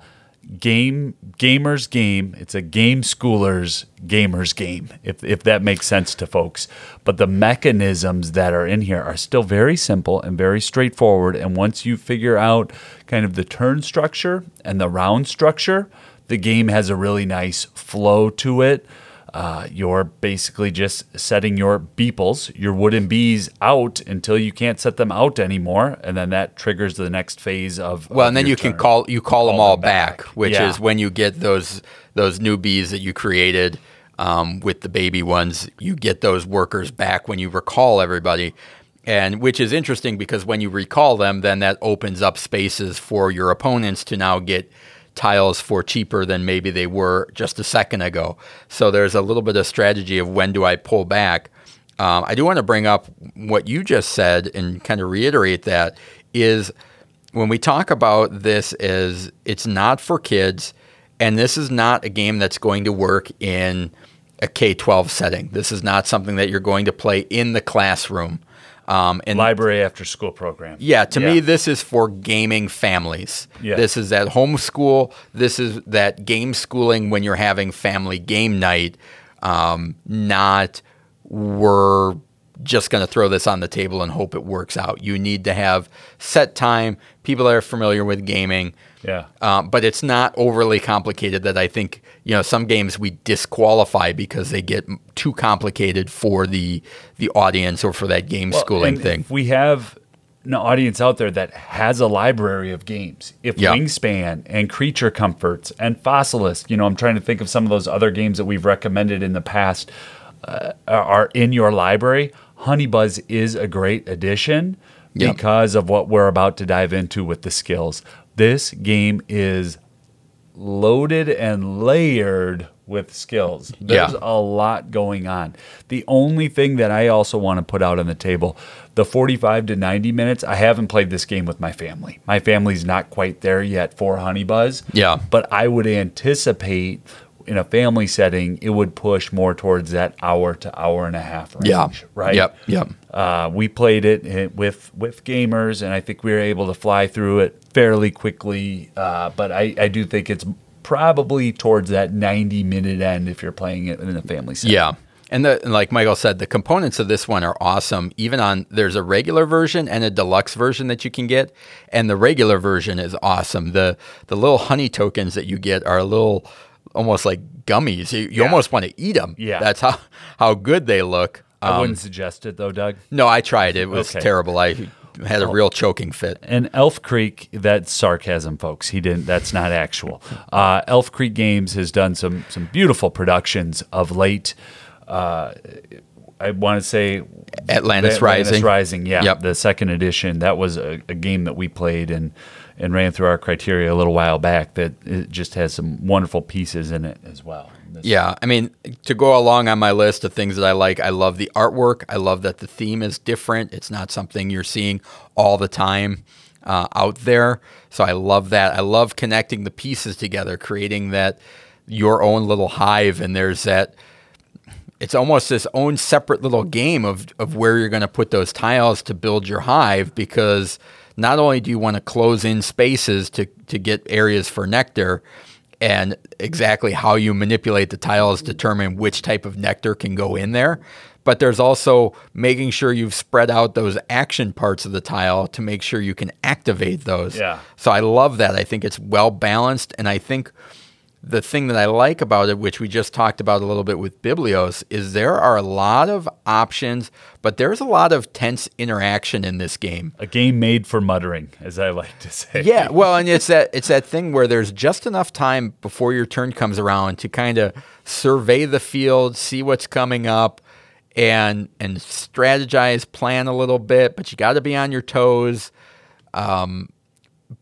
[SPEAKER 2] game gamers game. It's a game schoolers gamers game. If if that makes sense to folks. But the mechanisms that are in here are still very simple and very straightforward. And once you figure out kind of the turn structure and the round structure, the game has a really nice flow to it. Uh, you're basically just setting your beeples, your wooden bees, out until you can't set them out anymore, and then that triggers the next phase of.
[SPEAKER 1] Well,
[SPEAKER 2] of
[SPEAKER 1] and then you can call you call, them all
[SPEAKER 2] them
[SPEAKER 1] back,
[SPEAKER 2] back.
[SPEAKER 1] which
[SPEAKER 2] Yeah.
[SPEAKER 1] is when you get those those new bees that you created um, with the baby ones. You get those workers back when you recall everybody, and which is interesting because when you recall them, then that opens up spaces for your opponents to now get tiles for cheaper than maybe they were just a second ago. So there's a little bit of strategy of when do I pull back. Um, I do want to bring up what you just said and kind of reiterate that is when we talk about this as it's not for kids and this is not a game that's going to work in a K-12 setting. This is not something that you're going to play in the classroom. Um, and
[SPEAKER 2] library after school program.
[SPEAKER 1] yeah, to me, this is for gaming families.
[SPEAKER 2] Yeah.
[SPEAKER 1] This is that homeschool. This is that game schooling when you're having family game night, um, not we're just going to throw this on the table and hope it works out. You need to have set time, people that are familiar with gaming.
[SPEAKER 2] Yeah.
[SPEAKER 1] Um, but it's not overly complicated that I think, you know, some games we disqualify because they get too complicated for the the audience or for that game
[SPEAKER 2] Well,
[SPEAKER 1] schooling thing.
[SPEAKER 2] If we have an audience out there that has a library of games, if
[SPEAKER 1] Yeah.
[SPEAKER 2] Wingspan and Creature Comforts and Fossilist, you know, I'm trying to think of some of those other games that we've recommended in the past uh, are in your library. Honeybuzz is a great addition
[SPEAKER 1] Yeah.
[SPEAKER 2] because of what we're about to dive into with the skills. This game is loaded and layered with skills. There's
[SPEAKER 1] Yeah.
[SPEAKER 2] a lot going on. The only thing that I also want to put out on the table, the 45 to 90 minutes, I haven't played this game with my family. My family's not quite there yet for Honey Buzz.
[SPEAKER 1] Yeah.
[SPEAKER 2] But I would anticipate in a family setting, it would push more towards that hour to hour and a half range.
[SPEAKER 1] Yeah.
[SPEAKER 2] Right.
[SPEAKER 1] Yep. Yep.
[SPEAKER 2] Uh, we played it eh, with with gamers, and I think we were able to fly through it fairly quickly. Uh, but I, I do think it's probably towards that 90 minute end if you're playing it in a family setting.
[SPEAKER 1] Yeah. And, the, and like Michael said, the components of this one are awesome. Even on there's a regular version and a deluxe version that you can get, and the regular version is awesome. the The little honey tokens that you get are a little almost like gummies. You, you
[SPEAKER 2] Yeah.
[SPEAKER 1] almost want to eat them.
[SPEAKER 2] Yeah.
[SPEAKER 1] that's how how good they look.
[SPEAKER 2] I
[SPEAKER 1] Um,
[SPEAKER 2] wouldn't suggest it though, Doug.
[SPEAKER 1] no, I tried. It was
[SPEAKER 2] Okay.
[SPEAKER 1] terrible. I had a real choking fit.
[SPEAKER 2] And Elf Creek, that's sarcasm, folks. He didn't. That's not actual. Uh, Elf Creek Games has done some some beautiful productions of late. Uh, I want to say
[SPEAKER 1] Atlantis
[SPEAKER 2] Atlantis
[SPEAKER 1] Rising.
[SPEAKER 2] Rising, yeah,
[SPEAKER 1] Yep.
[SPEAKER 2] the second edition. That was a, a game that we played and and ran through our criteria a little while back. That it just has some wonderful pieces in it as well.
[SPEAKER 1] Yeah, I mean, to go along on my list of things that I like, I love the artwork. I love that the theme is different. It's not something you're seeing all the time uh, out there. So I love that. I love connecting the pieces together, creating that your own little hive. And there's that. It's almost this own separate little game of of where you're going to put those tiles to build your hive because not only do you want to close in spaces to to get areas for nectar and exactly how you manipulate the tiles determine which type of nectar can go in there but there's also making sure you've spread out those action parts of the tile to make sure you can activate those
[SPEAKER 2] Yeah.
[SPEAKER 1] so i love that i think it's well balanced and i think the thing that I like about it, which we just talked about a little bit with Biblios, is there are a lot of options, but there's a lot of tense interaction in this game.
[SPEAKER 2] a game made for muttering, as I like to say.
[SPEAKER 1] Yeah, well, and it's that it's that thing where there's just enough time before your turn comes around to kind of survey the field, see what's coming up, and and strategize, plan a little bit, but you got to be on your toes. Um,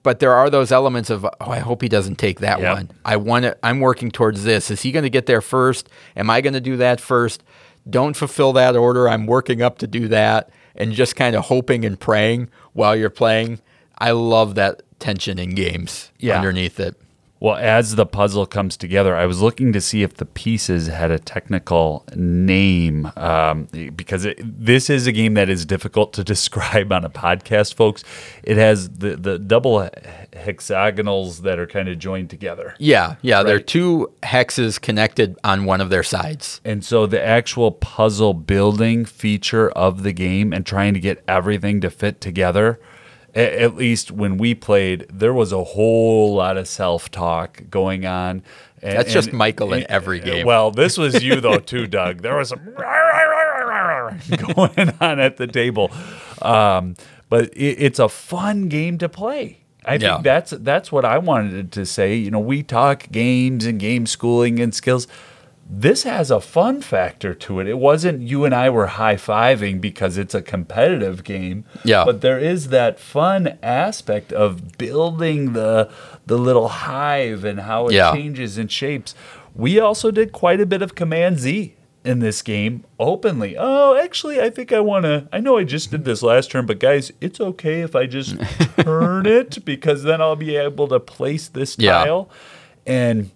[SPEAKER 1] but there are those elements of oh, I hope he doesn't take that
[SPEAKER 2] Yep.
[SPEAKER 1] one. I want to. I'm working towards this. Is he going to get there first? Am I going to do that first? Don't fulfill that order. I'm working up to do that, and just kind of hoping and praying while you're playing. I love that tension in games
[SPEAKER 2] Yeah.
[SPEAKER 1] underneath it.
[SPEAKER 2] Well, as the puzzle comes together, I was looking to see if the pieces had a technical name um, because it, this is a game that is difficult to describe on a podcast, folks. It has the, the double hexagonals that are kind of joined together.
[SPEAKER 1] Yeah, yeah. They're two hexes connected on one of their sides.
[SPEAKER 2] And so the actual puzzle building feature of the game and trying to get everything to fit together, at least when we played, there was a whole lot of self talk going on. And-
[SPEAKER 1] That's just
[SPEAKER 2] and-
[SPEAKER 1] Michael in every game.
[SPEAKER 2] Well, this was you though too, Doug. There was some going on at the table, um, but it, it's a fun game to play. I
[SPEAKER 1] Yeah.
[SPEAKER 2] think that's that's what I wanted to say. You know, we talk games and game schooling and skills. This has a fun factor to it. It wasn't you and I were high fiving because it's a competitive game.
[SPEAKER 1] Yeah.
[SPEAKER 2] But there is that fun aspect of building the the little hive and how it
[SPEAKER 1] Yeah.
[SPEAKER 2] changes and shapes. We also did quite a bit of Command Z in this game openly. Oh, actually, I think I want to. I know I just did this last turn, but guys, it's okay if I just turn it because then I'll be able to place this
[SPEAKER 1] Yeah.
[SPEAKER 2] tile. And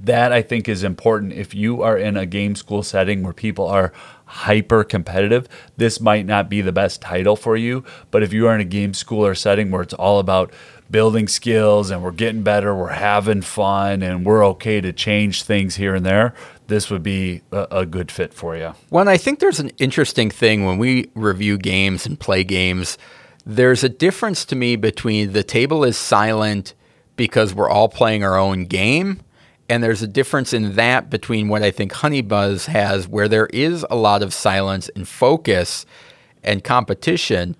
[SPEAKER 2] that I think is important if you are in a game school setting where people are hyper competitive. This might not be the best title for you, but if you are in a game school or setting where it's all about building skills and we're getting better, we're having fun, and we're okay to change things here and there, this would be a, a good fit for you.
[SPEAKER 1] Well, I think there's an interesting thing when we review games and play games. There's a difference to me between the table is silent because we're all playing our own game, and there's a difference in that between what I think Honeybuzz has, where there is a lot of silence and focus and competition,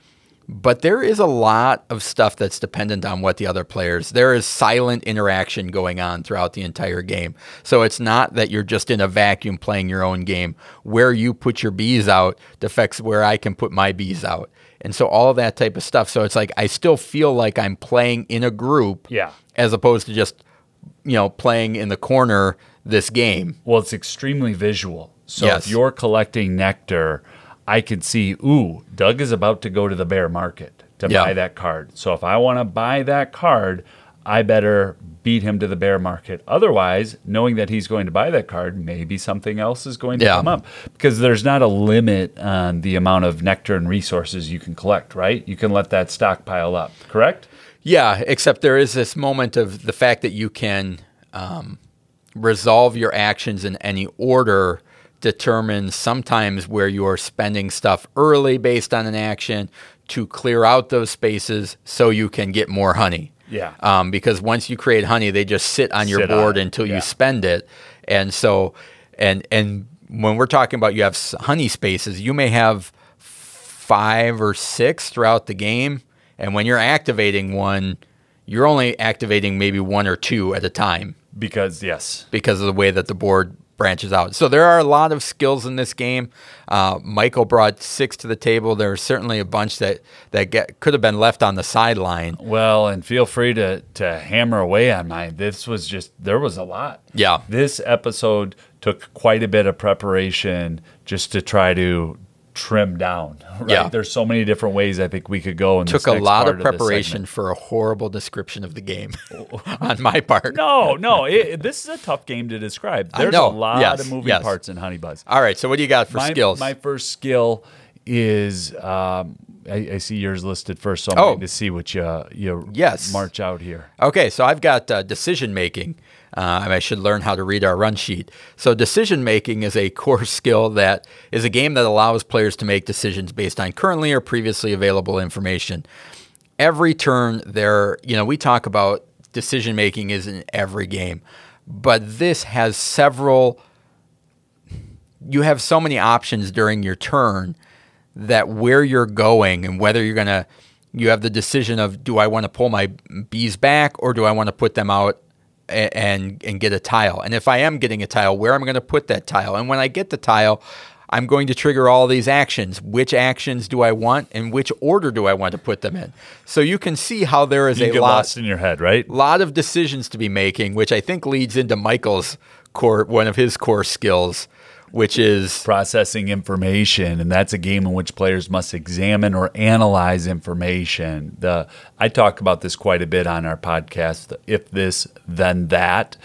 [SPEAKER 1] but there is a lot of stuff that's dependent on what the other players. There is silent interaction going on throughout the entire game. So it's not that you're just in a vacuum playing your own game. Where you put your bees out affects where I can put my bees out. And so all of that type of stuff. So it's like I still feel like I'm playing in a group
[SPEAKER 2] Yeah.
[SPEAKER 1] as opposed to just you know playing in the corner this game.
[SPEAKER 2] Well, it's extremely visual. So
[SPEAKER 1] Yes.
[SPEAKER 2] if you're collecting nectar, I can see, ooh, Doug is about to go to the bear market to
[SPEAKER 1] Yeah.
[SPEAKER 2] buy that card. So if I want to buy that card, I better beat him to the bear market. Otherwise, knowing that he's going to buy that card, maybe something else is going to
[SPEAKER 1] Yeah.
[SPEAKER 2] come up because there's not a limit on the amount of nectar and resources you can collect, right? You can let that stockpile up, correct?
[SPEAKER 1] Yeah, except there is this moment of the fact that you can um, resolve your actions in any order determines sometimes where you're spending stuff early based on an action to clear out those spaces so you can get more honey.
[SPEAKER 2] Yeah.
[SPEAKER 1] Um, because once you create honey, they just sit on your
[SPEAKER 2] Sit
[SPEAKER 1] board
[SPEAKER 2] it,
[SPEAKER 1] until
[SPEAKER 2] yeah.
[SPEAKER 1] you spend it. And so, and and when we're talking about you have honey spaces, you may have five or six throughout the game, and when you're activating one, you're only activating maybe one or two at a time
[SPEAKER 2] Because yes,
[SPEAKER 1] because of the way that the board branches out. So there are a lot of skills in this game. Uh, Michael brought six to the table. There are certainly a bunch that that get, could have been left on the sideline.
[SPEAKER 2] Well, and feel free to to hammer away on mine. This was just there was a lot.
[SPEAKER 1] Yeah.
[SPEAKER 2] This episode took quite a bit of preparation just to try to trim down. Right?
[SPEAKER 1] Yeah.
[SPEAKER 2] There's so many different ways I think we could go. In
[SPEAKER 1] Took a lot of preparation
[SPEAKER 2] segment.
[SPEAKER 1] for a horrible description of the game on my part.
[SPEAKER 2] No, no, it, this is a tough game to describe. There's a lot
[SPEAKER 1] Yes,
[SPEAKER 2] of moving
[SPEAKER 1] yes.
[SPEAKER 2] parts in Honey Buzz.
[SPEAKER 1] All right, so what do you got for
[SPEAKER 2] my,
[SPEAKER 1] skills?
[SPEAKER 2] My first skill is um, I, I see yours listed first, so I'm
[SPEAKER 1] Oh.
[SPEAKER 2] to see what you you
[SPEAKER 1] Yes.
[SPEAKER 2] march out here.
[SPEAKER 1] Okay, so I've got uh, decision making. Uh, and I should learn how to read our run sheet. So, decision making is a core skill that is a game that allows players to make decisions based on currently or previously available information. Every turn, there, you know, we talk about decision making is in every game, but this has several. You have so many options during your turn that where you're going and whether you're going to you have the decision of do I want to pull my bees back or do I want to put them out and and get a tile. And if I am getting a tile where am I'm going to put that tile? And when I get the tile I'm going to trigger all these actions. Which actions do I want and which order do I want to put them in? So you can see how there is
[SPEAKER 2] You
[SPEAKER 1] a lot
[SPEAKER 2] in your head, right?
[SPEAKER 1] lot of decisions to be making which I think leads into Michael's core one of his core skills which is
[SPEAKER 2] processing information and that's a game in which players must examine or analyze information. The i talk about this quite a bit on our podcast if this then that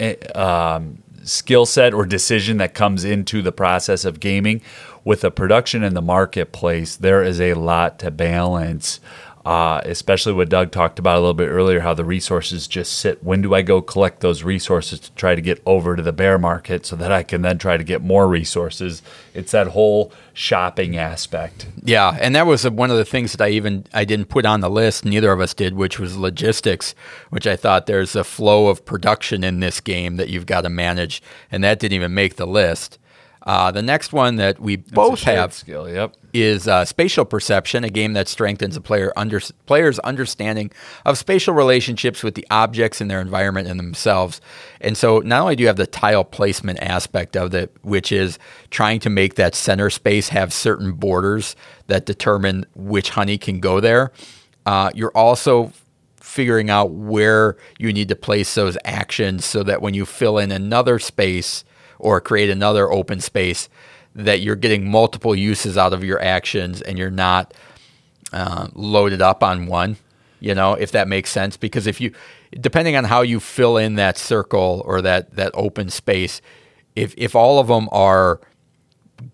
[SPEAKER 2] eh, um, skill set or decision that comes into the process of gaming. With the production in the marketplace there is a lot to balance uh, especially what Doug talked about a little bit earlier, how the resources just sit. When do I go collect those resources to try to get over to the bear market so that I can then try to get more resources? It's that whole shopping aspect.
[SPEAKER 1] Yeah, and that was one of the things that I even I didn't put on the list. Neither of us did, which was logistics, which I thought there's a flow of production in this game that you've got to manage, and that didn't even make the list. Uh, the next one that we both
[SPEAKER 2] a shared
[SPEAKER 1] have
[SPEAKER 2] skill. Yep.
[SPEAKER 1] is uh, spatial perception, a game that strengthens a player under, player's understanding of spatial relationships with the objects in their environment and themselves. And so, not only do you have the tile placement aspect of it, which is trying to make that center space have certain borders that determine which honey can go there, uh, you're also figuring out where you need to place those actions so that when you fill in another space or create another open space, that you're getting multiple uses out of your actions and you're not uh, loaded up on one. You know, if that makes sense, because if you, depending on how you fill in that circle or that that open space, if if all of them are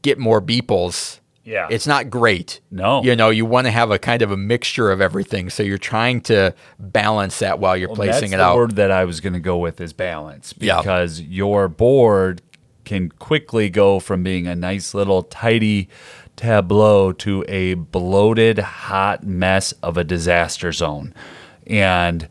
[SPEAKER 1] get more beeples,
[SPEAKER 2] Yeah.
[SPEAKER 1] it's not great.
[SPEAKER 2] No.
[SPEAKER 1] you know, you want to have a kind of a mixture of everything, so you're trying to balance that while you're
[SPEAKER 2] Well,
[SPEAKER 1] placing it
[SPEAKER 2] the
[SPEAKER 1] out.
[SPEAKER 2] word that I was going to go with is balance
[SPEAKER 1] Yeah.
[SPEAKER 2] because your board can quickly go from being a nice little tidy tableau to a bloated hot mess of a disaster zone. And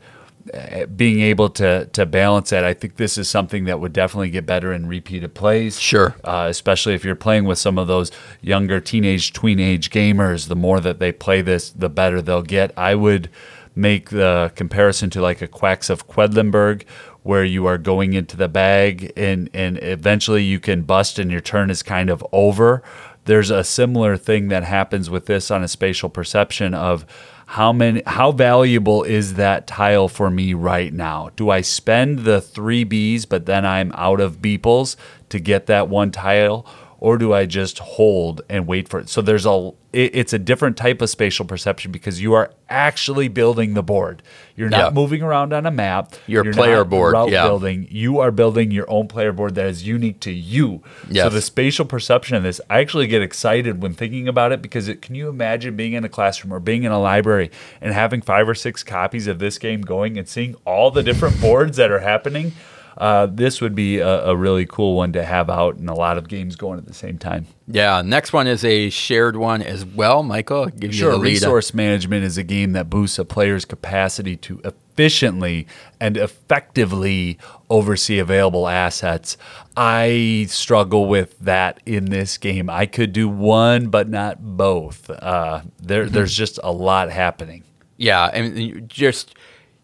[SPEAKER 2] uh, being able to to balance that I think this is something that would definitely get better in repeated plays.
[SPEAKER 1] Sure.
[SPEAKER 2] uh, especially if you're playing with some of those younger teenage tween age gamers the more that they play this the better they'll get. I would make the comparison to like a quacks of quedlinburg where you are going into the bag and and eventually you can bust and your turn is kind of over. There's a similar thing that happens with this on a spatial perception of how many how valuable is that tile for me right now? Do i spend the three bees but then i'm out of beeples to get that one tile or do i just hold and wait for it? So there's a it, it's a different type of spatial perception because you are actually building the board. You're not
[SPEAKER 1] Yeah.
[SPEAKER 2] moving around on a map.
[SPEAKER 1] Your
[SPEAKER 2] You're
[SPEAKER 1] player board, yeah.
[SPEAKER 2] building. You are building your own player board that is unique to you. So the spatial perception of this i actually get excited when thinking about it because it, can you imagine being in a classroom or being in a library and having five or six copies of this game going and seeing all the different boards that are happening uh, this would be a, a really cool one to have out and a lot of games going at the same time.
[SPEAKER 1] Yeah, next one is a shared one as well. Michael, I'll give you
[SPEAKER 2] Sure,
[SPEAKER 1] the lead.
[SPEAKER 2] resource management is a game that boosts a player's capacity to efficiently and effectively oversee available assets. I struggle with that in this game. I could do one, but not both. Uh, there,
[SPEAKER 1] Mm-hmm.
[SPEAKER 2] there's just a lot happening.
[SPEAKER 1] Yeah, and you just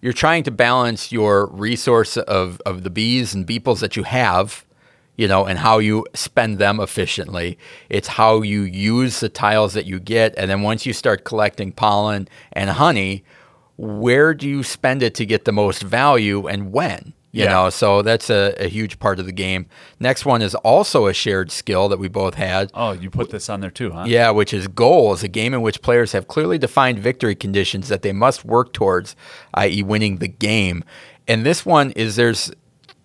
[SPEAKER 1] you're trying to balance your resource of, of the bees and beeples that you have, you know, and how you spend them efficiently. It's how you use the tiles that you get, and then once you start collecting pollen and honey, where do you spend it to get the most value and when? You
[SPEAKER 2] Yeah.
[SPEAKER 1] know, so that's a, a huge part of the game. Next one is also a shared skill that we both had.
[SPEAKER 2] Oh, you put this on there too, huh?
[SPEAKER 1] Yeah, which is goals, a game in which players have clearly defined victory conditions that they must work towards, i.e., winning the game. And this one is there's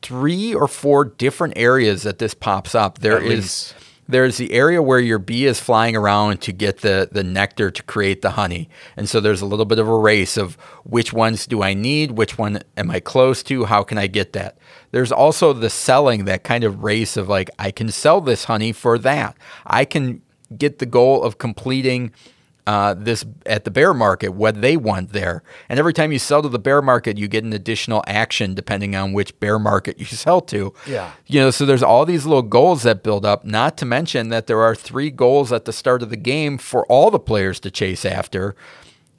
[SPEAKER 1] three or four different areas that this pops up. There
[SPEAKER 2] At
[SPEAKER 1] is
[SPEAKER 2] least.
[SPEAKER 1] There's the area where your bee is flying around to get the the nectar to create the honey. And so there's a little bit of a race of which ones do I need, which one am I close to, how can I get that? There's also the selling that kind of race of like I can sell this honey for that. I can get the goal of completing uh, this at the bear market, what they want there. And every time you sell to the bear market, you get an additional action depending on which bear market you sell to.
[SPEAKER 2] Yeah.
[SPEAKER 1] You know, so there's all these little goals that build up, not to mention that there are three goals at the start of the game for all the players to chase after.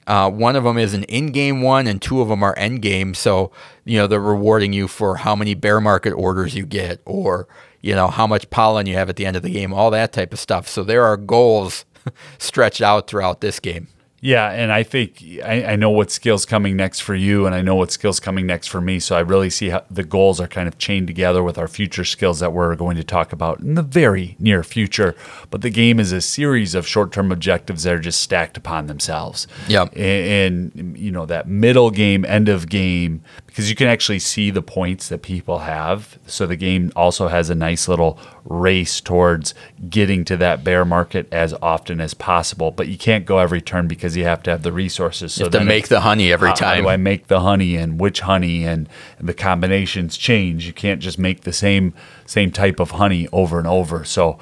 [SPEAKER 1] Uh, one of them is an in-game one, and two of them are end-game. So you know they're rewarding you for how many bear market orders you get, or you know how much pollen you have at the end of the game, all that type of stuff. So there are goals stretched out throughout this game.
[SPEAKER 2] Yeah, and I think I, I know what skills coming next for you, and I know what skills coming next for me. So I really see how the goals are kind of chained together with our future skills that we're going to talk about in the very near future. But the game is a series of short-term objectives that are just stacked upon themselves.
[SPEAKER 1] Yep.
[SPEAKER 2] and, and you know that middle game, end of game, because you can actually see the points that people have. So the game also has a nice little race towards getting to that bear market as often as possible. But you can't go every turn because you have to have the resources. So
[SPEAKER 1] you
[SPEAKER 2] have
[SPEAKER 1] to
[SPEAKER 2] make
[SPEAKER 1] the honey every
[SPEAKER 2] how- How
[SPEAKER 1] time.
[SPEAKER 2] do I make the honey and which honey and, and the combinations change? You can't just make the same same type of honey over and over. So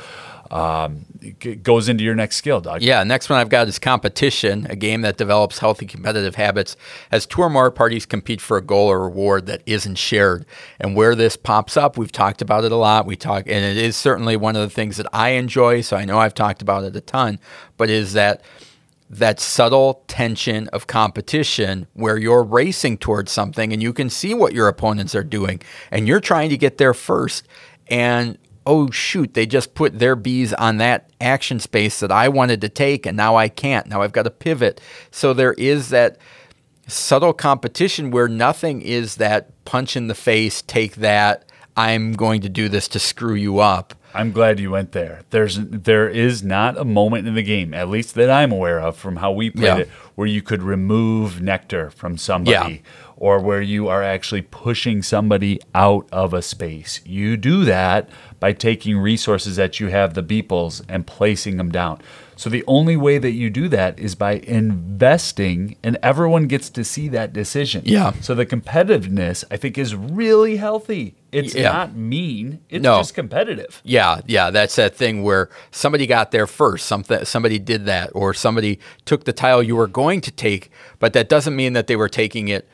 [SPEAKER 2] um, it goes into your next skill, Doug.
[SPEAKER 1] Yeah, next one I've got is competition, a game that develops healthy competitive habits as two or more parties compete for a goal or reward that isn't shared. And where this pops up, we've talked about it a lot. We talk, and it is certainly one of the things that I enjoy. So I know I've talked about it a ton, but is that that subtle tension of competition where you're racing towards something and you can see what your opponents are doing and you're trying to get there first and oh shoot they just put their bees on that action space that I wanted to take and now I can't now I've got to pivot so there is that subtle competition where nothing is that punch in the face take that I'm going to do this to screw you up
[SPEAKER 2] I'm glad you went there. There's there is not a moment in the game, at least that I'm aware of from how we played
[SPEAKER 1] Yeah.
[SPEAKER 2] it, where you could remove nectar from somebody
[SPEAKER 1] Yeah.
[SPEAKER 2] Or where you are actually pushing somebody out of a space. You do that by taking resources that you have, the beeples, and placing them down. So the only way that you do that is by investing, and everyone gets to see that decision.
[SPEAKER 1] Yeah.
[SPEAKER 2] So the competitiveness, I think, is really healthy. It's
[SPEAKER 1] Yeah.
[SPEAKER 2] not mean. It's
[SPEAKER 1] No.
[SPEAKER 2] just competitive.
[SPEAKER 1] Yeah, yeah, that's that thing where somebody got there first. Something somebody did that, or somebody took the tile you were going to take, but that doesn't mean that they were taking it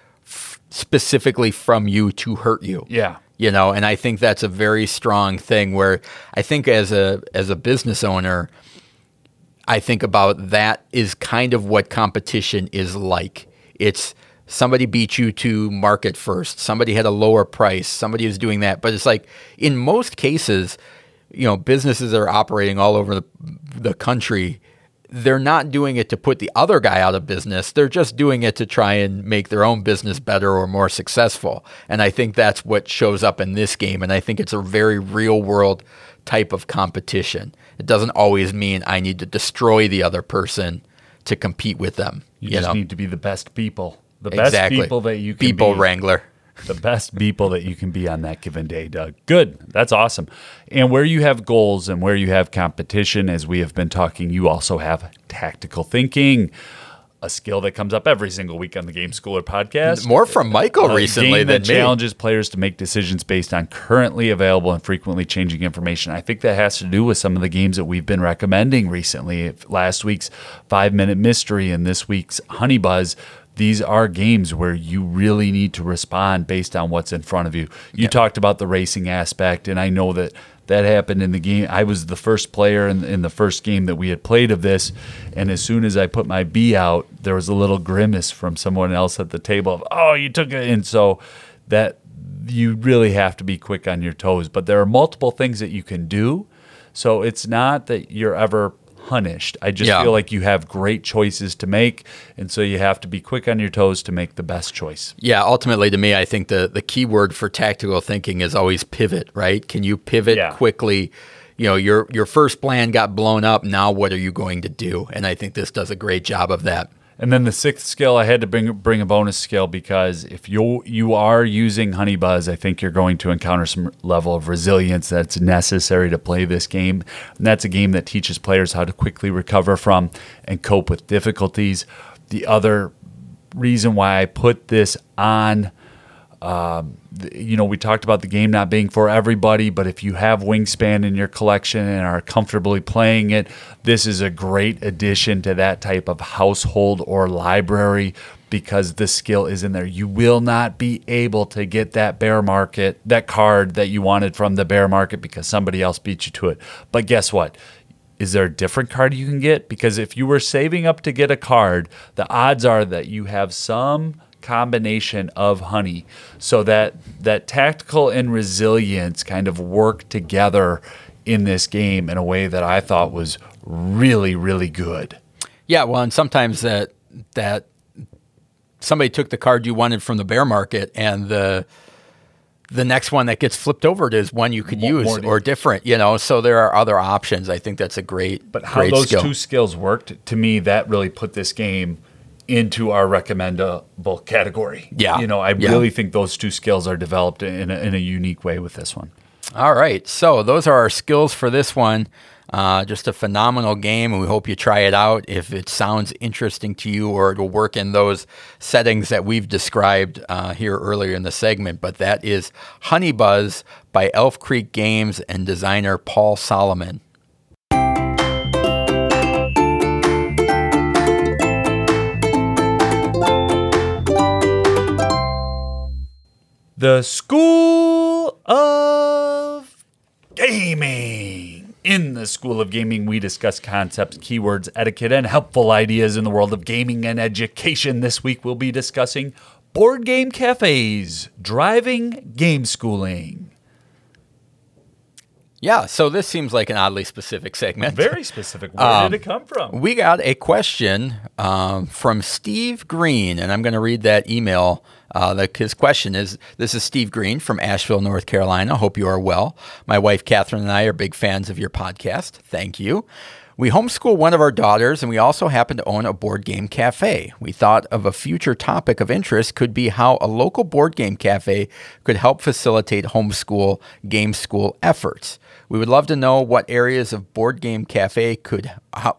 [SPEAKER 1] specifically from you to hurt you.
[SPEAKER 2] Yeah.
[SPEAKER 1] you know, and I think that's a very strong thing. Where I think as a as a business owner, I think about that is kind of what competition is like. It's somebody beat you to market first, somebody had a lower price, somebody is doing that. But it's like in most cases, you know, businesses are operating all over the, the country, they're not doing it to put the other guy out of business. They're just doing it to try and make their own business better or more successful. And I think that's what shows up in this game. And I think it's a very real world type of competition. It doesn't always mean I need to destroy the other person to compete with them.
[SPEAKER 2] You,
[SPEAKER 1] You,
[SPEAKER 2] just
[SPEAKER 1] know,
[SPEAKER 2] need to be the best people. The best people that you can
[SPEAKER 1] people
[SPEAKER 2] be.
[SPEAKER 1] wrangler.
[SPEAKER 2] The best people that you can be on that given day, Doug. Good. That's awesome. And where you have goals and where you have competition, as we have been talking, you also have tactical thinking. a skill that comes up every single week on the Game Schooler podcast.
[SPEAKER 1] More from Michael recently than
[SPEAKER 2] that
[SPEAKER 1] me.
[SPEAKER 2] challenges players to make decisions based on currently available and frequently changing information. I think that has to do with some of the games that we've been recommending recently. Last week's Five Minute Mystery and this week's Honey Buzz. These are games where you really need to respond based on what's in front of you. You talked about the racing aspect, and I know that that happened in the game. I was the first player in, in the first game that we had played of this, and as soon as I put my bee out, there was a little grimace from someone else at the table of, "Oh, you took it," and so that you really have to be quick on your toes. But there are multiple things that you can do, so it's not that you're ever punished. I just
[SPEAKER 1] Yeah.
[SPEAKER 2] feel like you have great choices to make, and so you have to be quick on your toes to make the best choice.
[SPEAKER 1] Yeah, ultimately to me, I think the, the key word for tactical thinking is always pivot, right? Can you pivot
[SPEAKER 2] Yeah.
[SPEAKER 1] quickly? You know, your your first plan got blown up. Now what are you going to do? And I think this does a great job of that.
[SPEAKER 2] And then the sixth skill, I had to bring bring a bonus skill because if you you are using Honey Buzz, I think you're going to encounter some level of resilience that's necessary to play this game. And that's a game that teaches players how to quickly recover from and cope with difficulties. The other reason why I put this on um, you know, we talked about the game not being for everybody, but if you have Wingspan in your collection and are comfortably playing it, this is a great addition to that type of household or library because the skill is in there. You will not be able to get that bear market, that card that you wanted from the bear market because somebody else beat you to it. But guess what? is there a different card you can get? Because if you were saving up to get a card, the odds are that you have some combination of honey so that that tactical and resilience kind of work together in this game in a way that I thought was really really good.
[SPEAKER 1] Yeah, well, and sometimes that that somebody took the card you wanted from the bear market, and the the next one that gets flipped over is one you could
[SPEAKER 2] More-
[SPEAKER 1] use
[SPEAKER 2] more-
[SPEAKER 1] or different. You know, so there are other options. I think that's a great,
[SPEAKER 2] But how
[SPEAKER 1] great
[SPEAKER 2] those
[SPEAKER 1] skill.
[SPEAKER 2] two skills worked to me that really put this game into our recommendable category.
[SPEAKER 1] Yeah.
[SPEAKER 2] You know, I
[SPEAKER 1] Yeah.
[SPEAKER 2] really think those two skills are developed in a, in a unique way with this one.
[SPEAKER 1] All right. So those are our skills for this one. Uh, just a phenomenal game, and we hope you try it out. If it sounds interesting to you or it'll work in those settings that we've described uh, here earlier in the segment, but that is Honey Buzz by Elf Creek Games and designer Paul Salomon.
[SPEAKER 2] The School of Gaming. In the School of Gaming, we discuss concepts, keywords, etiquette, and helpful ideas in the world of gaming and education. This week, we'll be discussing board game cafes, driving game schooling.
[SPEAKER 1] Yeah, so this seems like an oddly specific segment.
[SPEAKER 2] Very specific. Where did it come from?
[SPEAKER 1] We got a question um, from Steve Green, and I'm going to read that email. Uh, that his question is This is Steve Green from Asheville, North Carolina. Hope you are well. My wife, Catherine, and I are big fans of your podcast. Thank you. We homeschool one of our daughters, and we also happen to own a board game cafe. We thought of a future topic of interest could be how a local board game cafe could help facilitate homeschool game school efforts. We would love to know what areas of board game cafe could,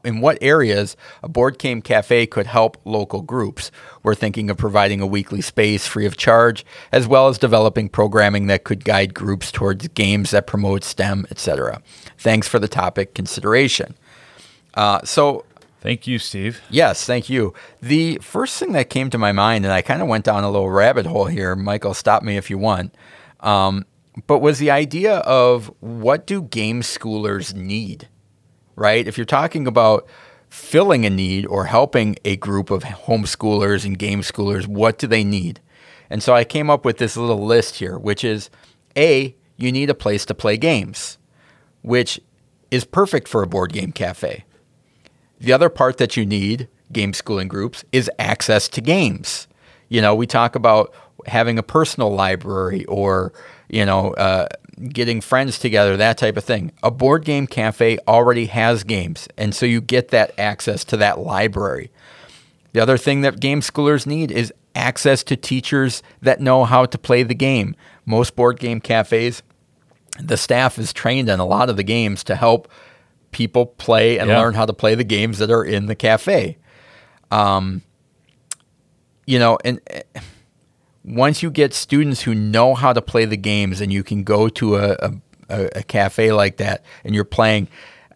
[SPEAKER 1] in what areas a board game cafe could help local groups. We're thinking of providing a weekly space free of charge, as well as developing programming that could guide groups towards games that promote STEM, etc. Thanks for the topic consideration. Uh, so
[SPEAKER 2] Thank you, Steve.
[SPEAKER 1] Yes, thank you. The first thing that came to my mind, and I kind of went down a little rabbit hole here. Michael, stop me if you want. Um, but was the idea of what do game schoolers need, right? If you're talking about filling a need or helping a group of homeschoolers and game schoolers, what do they need? And so I came up with this little list here, which is A, you need a place to play games, which is perfect for a board game cafe. The other part that you need, game schooling groups, is access to games. You know, we talk about having a personal library or, you know, uh, getting friends together, that type of thing. A board game cafe already has games, and so you get that access to that library. The other thing that game schoolers need is access to teachers that know how to play the game. Most board game cafes, the staff is trained in a lot of the games to help people play and
[SPEAKER 2] Yeah.
[SPEAKER 1] learn how to play the games that are in the cafe. Um, you know, and uh, once you get students who know how to play the games and you can go to a, a, a cafe like that and you're playing,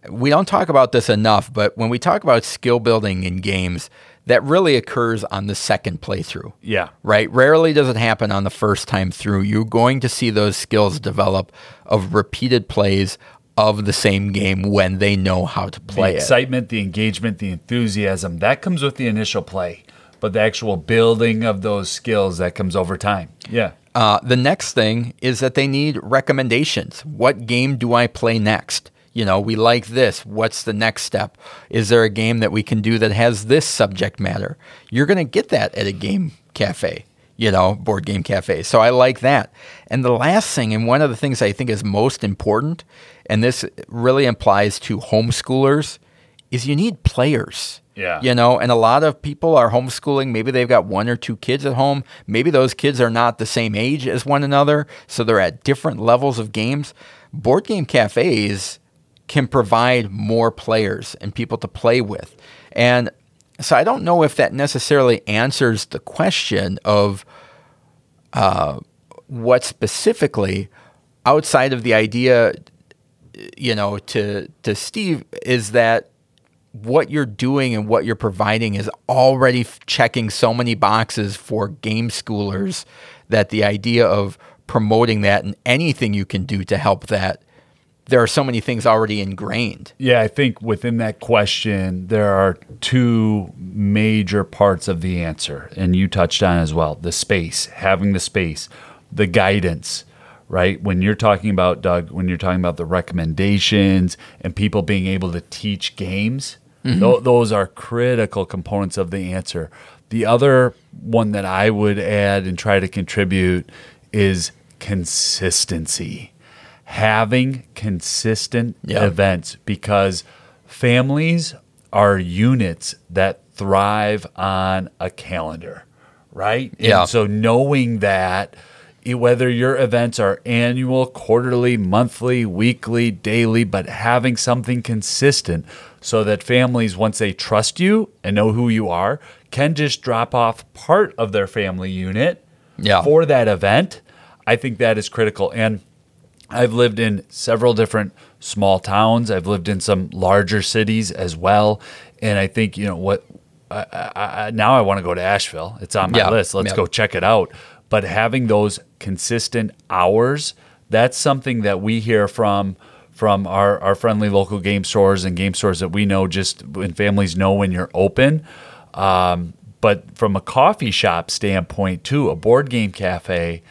[SPEAKER 1] we don't talk about this enough, but when we talk about skill building in games, that really occurs on the second playthrough.
[SPEAKER 2] Yeah.
[SPEAKER 1] Right? Rarely does it happen on the first time through. You're going to see those skills develop of repeated plays of the same game when they know how to play
[SPEAKER 2] the
[SPEAKER 1] it.
[SPEAKER 2] excitement, the engagement, the enthusiasm that comes with the initial play, but the actual building of those skills that comes over time. Yeah.
[SPEAKER 1] Uh, the next thing is that they need recommendations. What game do I play next? You know, we like this. What's the next step? Is there a game that we can do that has this subject matter? You're going to get that at a game cafe, you know, board game cafe. So I like that. And the last thing, and one of the things I think is most important, and this really applies to homeschoolers, is you need players.
[SPEAKER 2] Yeah.
[SPEAKER 1] You know, and a lot of people are homeschooling. Maybe they've got one or two kids at home. Maybe those kids are not the same age as one another, so they're at different levels of games. Board game cafes can provide more players and people to play with. And so I don't know if that necessarily answers the question of uh, what specifically outside of the idea, you know, to to Steve is that what you're doing and what you're providing is already f- checking so many boxes for game schoolers that the idea of promoting that and anything you can do to help that there are so many things already ingrained.
[SPEAKER 2] Yeah, I think within that question, there are two major parts of the answer, and you touched on as well the space, having the space, the guidance, right? When you're talking about, Doug, when you're talking about the recommendations and people being able to teach games, Mm-hmm. th- those are critical components of the answer. The other one that I would add and try to contribute is consistency having consistent
[SPEAKER 1] Yeah.
[SPEAKER 2] events because families are units that thrive on a calendar, right?
[SPEAKER 1] Yeah.
[SPEAKER 2] And so knowing that whether your events are annual, quarterly, monthly, weekly, daily, but having something consistent so that families, once they trust you and know who you are, can just drop off part of their family unit
[SPEAKER 1] Yeah.
[SPEAKER 2] for that event. I think that is critical. And I've lived in several different small towns. I've lived in some larger cities as well, and I think you know what. I, I, I, now I want to go to Asheville. It's on my
[SPEAKER 1] Yeah,
[SPEAKER 2] list. Let's
[SPEAKER 1] yeah.
[SPEAKER 2] go check it out. But having those consistent hours, that's something that we hear from from our, our friendly local game stores and game stores that we know just when families know when you're open. Um, but from a coffee shop standpoint too, a board game cafe,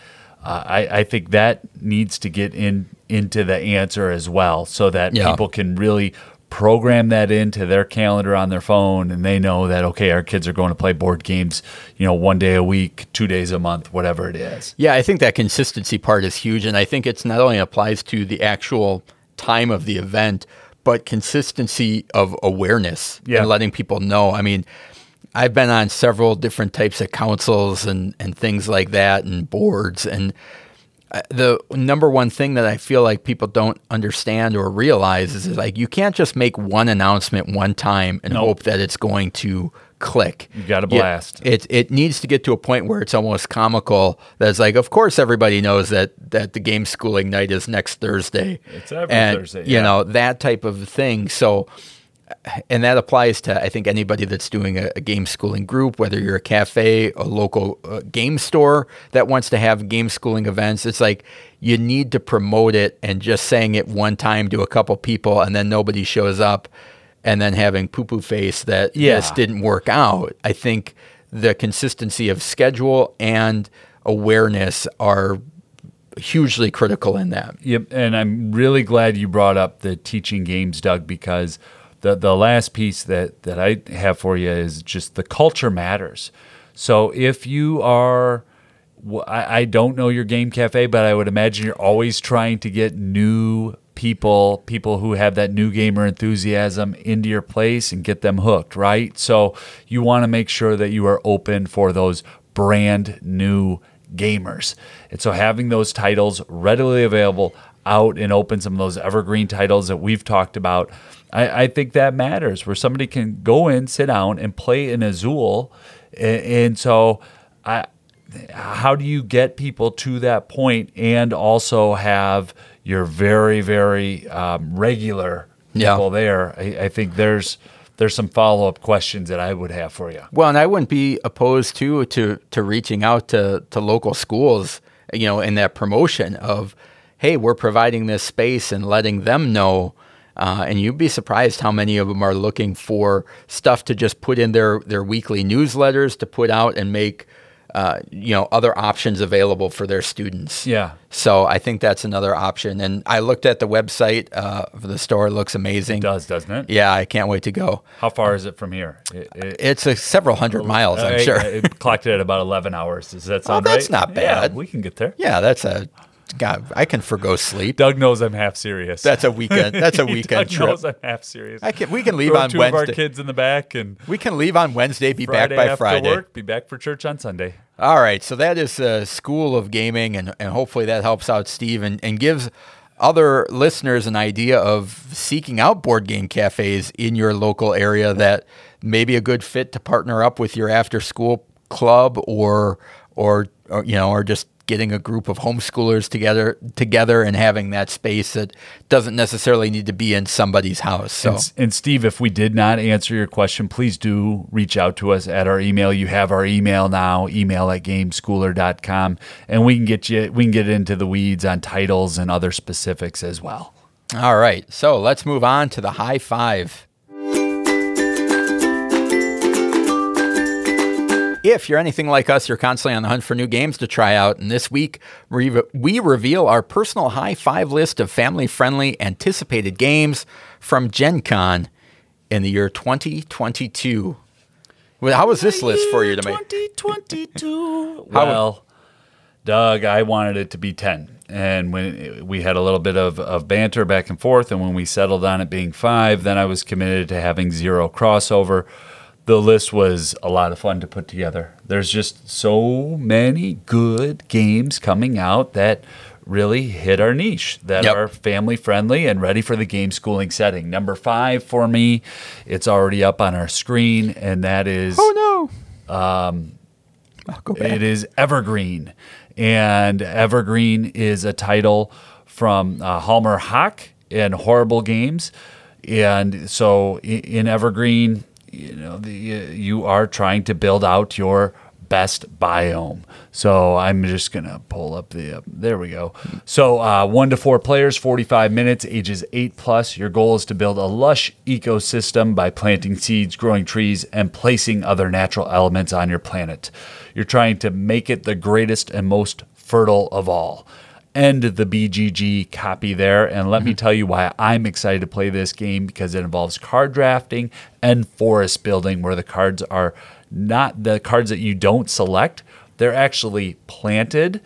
[SPEAKER 2] uh, I, I think that needs to get in into the answer as well, so that
[SPEAKER 1] Yeah.
[SPEAKER 2] people can really program that into their calendar on their phone, and they know that okay, our kids are going to play board games, you know, one day a week, two days a month, whatever it is.
[SPEAKER 1] Yeah, I think that consistency part is huge. And I think it's not only applies to the actual time of the event, but consistency of awareness
[SPEAKER 2] Yeah.
[SPEAKER 1] and letting people know. I mean, I've been on several different types of councils and, and things like that and boards. And the number one thing that I feel like people don't understand or realize is, is like you can't just make one announcement one time and
[SPEAKER 2] Nope.
[SPEAKER 1] hope that it's going to click.
[SPEAKER 2] You gotta
[SPEAKER 1] Yeah,
[SPEAKER 2] blast.
[SPEAKER 1] It it needs to get to a point where it's almost comical. That's like, of course, everybody knows that that the game schooling night is next Thursday.
[SPEAKER 2] It's every
[SPEAKER 1] and,
[SPEAKER 2] Thursday,
[SPEAKER 1] You know that type of thing. So and that applies to I think anybody that's doing a, a game schooling group, whether you're a cafe, a local uh, game store that wants to have game schooling events. It's like you need to promote it, and just saying it one time to a couple people, and then nobody shows up, and then having poo poo face that
[SPEAKER 2] Yeah.
[SPEAKER 1] this didn't work out. I think the consistency of schedule and awareness are hugely critical in that.
[SPEAKER 2] Yep, and I'm really glad you brought up the teaching games, Doug, because the the last piece that that I have for you is just the culture matters. So if you are, I don't know your game cafe, but I would imagine you're always trying to get new people, people who have that new gamer enthusiasm into your place and get them hooked, right? So you want to make sure that you are open for those brand new gamers. And so having those titles readily available out and open, some of those evergreen titles that we've talked about, I, I think that matters where somebody can go in, sit down, and play in Azul and, and so I how do you get people to that point and also have your very very um, regular
[SPEAKER 1] Yeah.
[SPEAKER 2] people there I, I think there's there's some follow-up questions that i would have for you
[SPEAKER 1] Well, and I wouldn't be opposed to to to reaching out to to local schools, you know, in that promotion of, hey, we're providing this space and letting them know. Uh, and you'd be surprised how many of them are looking for stuff to just put in their their weekly newsletters to put out and make, uh, you know, other options available for their students.
[SPEAKER 2] Yeah.
[SPEAKER 1] So I think that's another option. And I looked at the website uh, for the store; it looks amazing.
[SPEAKER 2] it does doesn't it
[SPEAKER 1] Yeah, I can't wait to go.
[SPEAKER 2] how far is it from here it, it,
[SPEAKER 1] It's a several hundred miles, I'm sure.
[SPEAKER 2] it clocked it at about 11 hours does that sound
[SPEAKER 1] that's
[SPEAKER 2] right
[SPEAKER 1] not
[SPEAKER 2] Yeah,
[SPEAKER 1] bad.
[SPEAKER 2] we can get there
[SPEAKER 1] Yeah, that's a God. I can forgo sleep.
[SPEAKER 2] doug knows i'm half serious
[SPEAKER 1] That's a weekend. That's a weekend
[SPEAKER 2] doug
[SPEAKER 1] trip.
[SPEAKER 2] knows i'm half serious
[SPEAKER 1] I can. We can leave
[SPEAKER 2] Throw
[SPEAKER 1] on
[SPEAKER 2] two of our kids in the back and
[SPEAKER 1] We can leave on Wednesday. Be
[SPEAKER 2] Friday
[SPEAKER 1] back by Friday.
[SPEAKER 2] work, be back for church on Sunday.
[SPEAKER 1] All right. So that is uh, School of Gaming, and and hopefully that helps out Steve and, and gives other listeners an idea of seeking out board game cafes in your local area that may be a good fit to partner up with your after school club or or, or you know or just getting a group of homeschoolers together together and having that space that doesn't necessarily need to be in somebody's house. So
[SPEAKER 2] And, and Steve, if we did not answer your question, please do reach out to us at our email. You have our email now, email at gameschooler.com, and we can get you we can get into the weeds on titles and other specifics as well.
[SPEAKER 1] All right. So let's move on to the high five. If you're anything like us, you're constantly on the hunt for new games to try out. And this week, we, we reveal our personal high five list of family friendly anticipated games from Gen Con in the year 2022. Well, How was this list for you to make?
[SPEAKER 2] 2022. Well, Doug, I wanted it to be 10. And when we had a little bit of, of banter back and forth, and when we settled on it being five, then I was committed to having zero crossover. The list was a lot of fun to put together. There's just so many good games coming out that really hit our niche that
[SPEAKER 1] Yep.
[SPEAKER 2] are family friendly and ready for the game schooling setting. Number five for me, it's already up on our screen, and that is
[SPEAKER 1] Oh, no. Um, I'll go back.
[SPEAKER 2] it is Evergreen, and Evergreen is a title from uh, Hjalmar Hach and Horrible Games, and so in Evergreen, you know, the, uh, you are trying to build out your best biome. So I'm just gonna pull up the. Uh, there we go. So uh, one to four players, 45 minutes, ages eight plus. Your goal is to build a lush ecosystem by planting seeds, growing trees, and placing other natural elements on your planet. You're trying to make it the greatest and most fertile of all. End the BGG copy there, and let me mm-hmm. tell you why I'm excited to play this game because it involves card drafting and forest building, where the cards are not the cards that you don't select, they're actually planted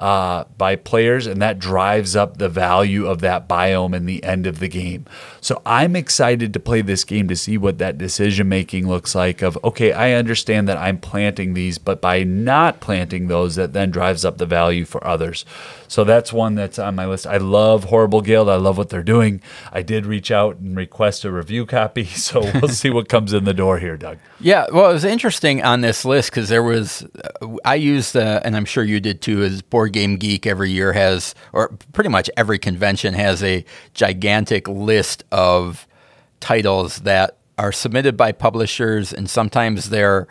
[SPEAKER 2] uh, by players, and that drives up the value of that biome in the end of the game. So I'm excited to play this game to see what that decision making looks like. Of okay, I understand that I'm planting these, but by not planting those, that then drives up the value for others. So that's one that's on my list. I love Horrible Guild. I love what they're doing. I did reach out and request a review copy, so we'll see what comes in the door here, Doug.
[SPEAKER 1] Yeah, well, it was interesting on this list because there was, uh, I used, uh, and I'm sure you did too, is Board Game Geek every year has, or pretty much every convention has a gigantic list of titles that are submitted by publishers, and sometimes they're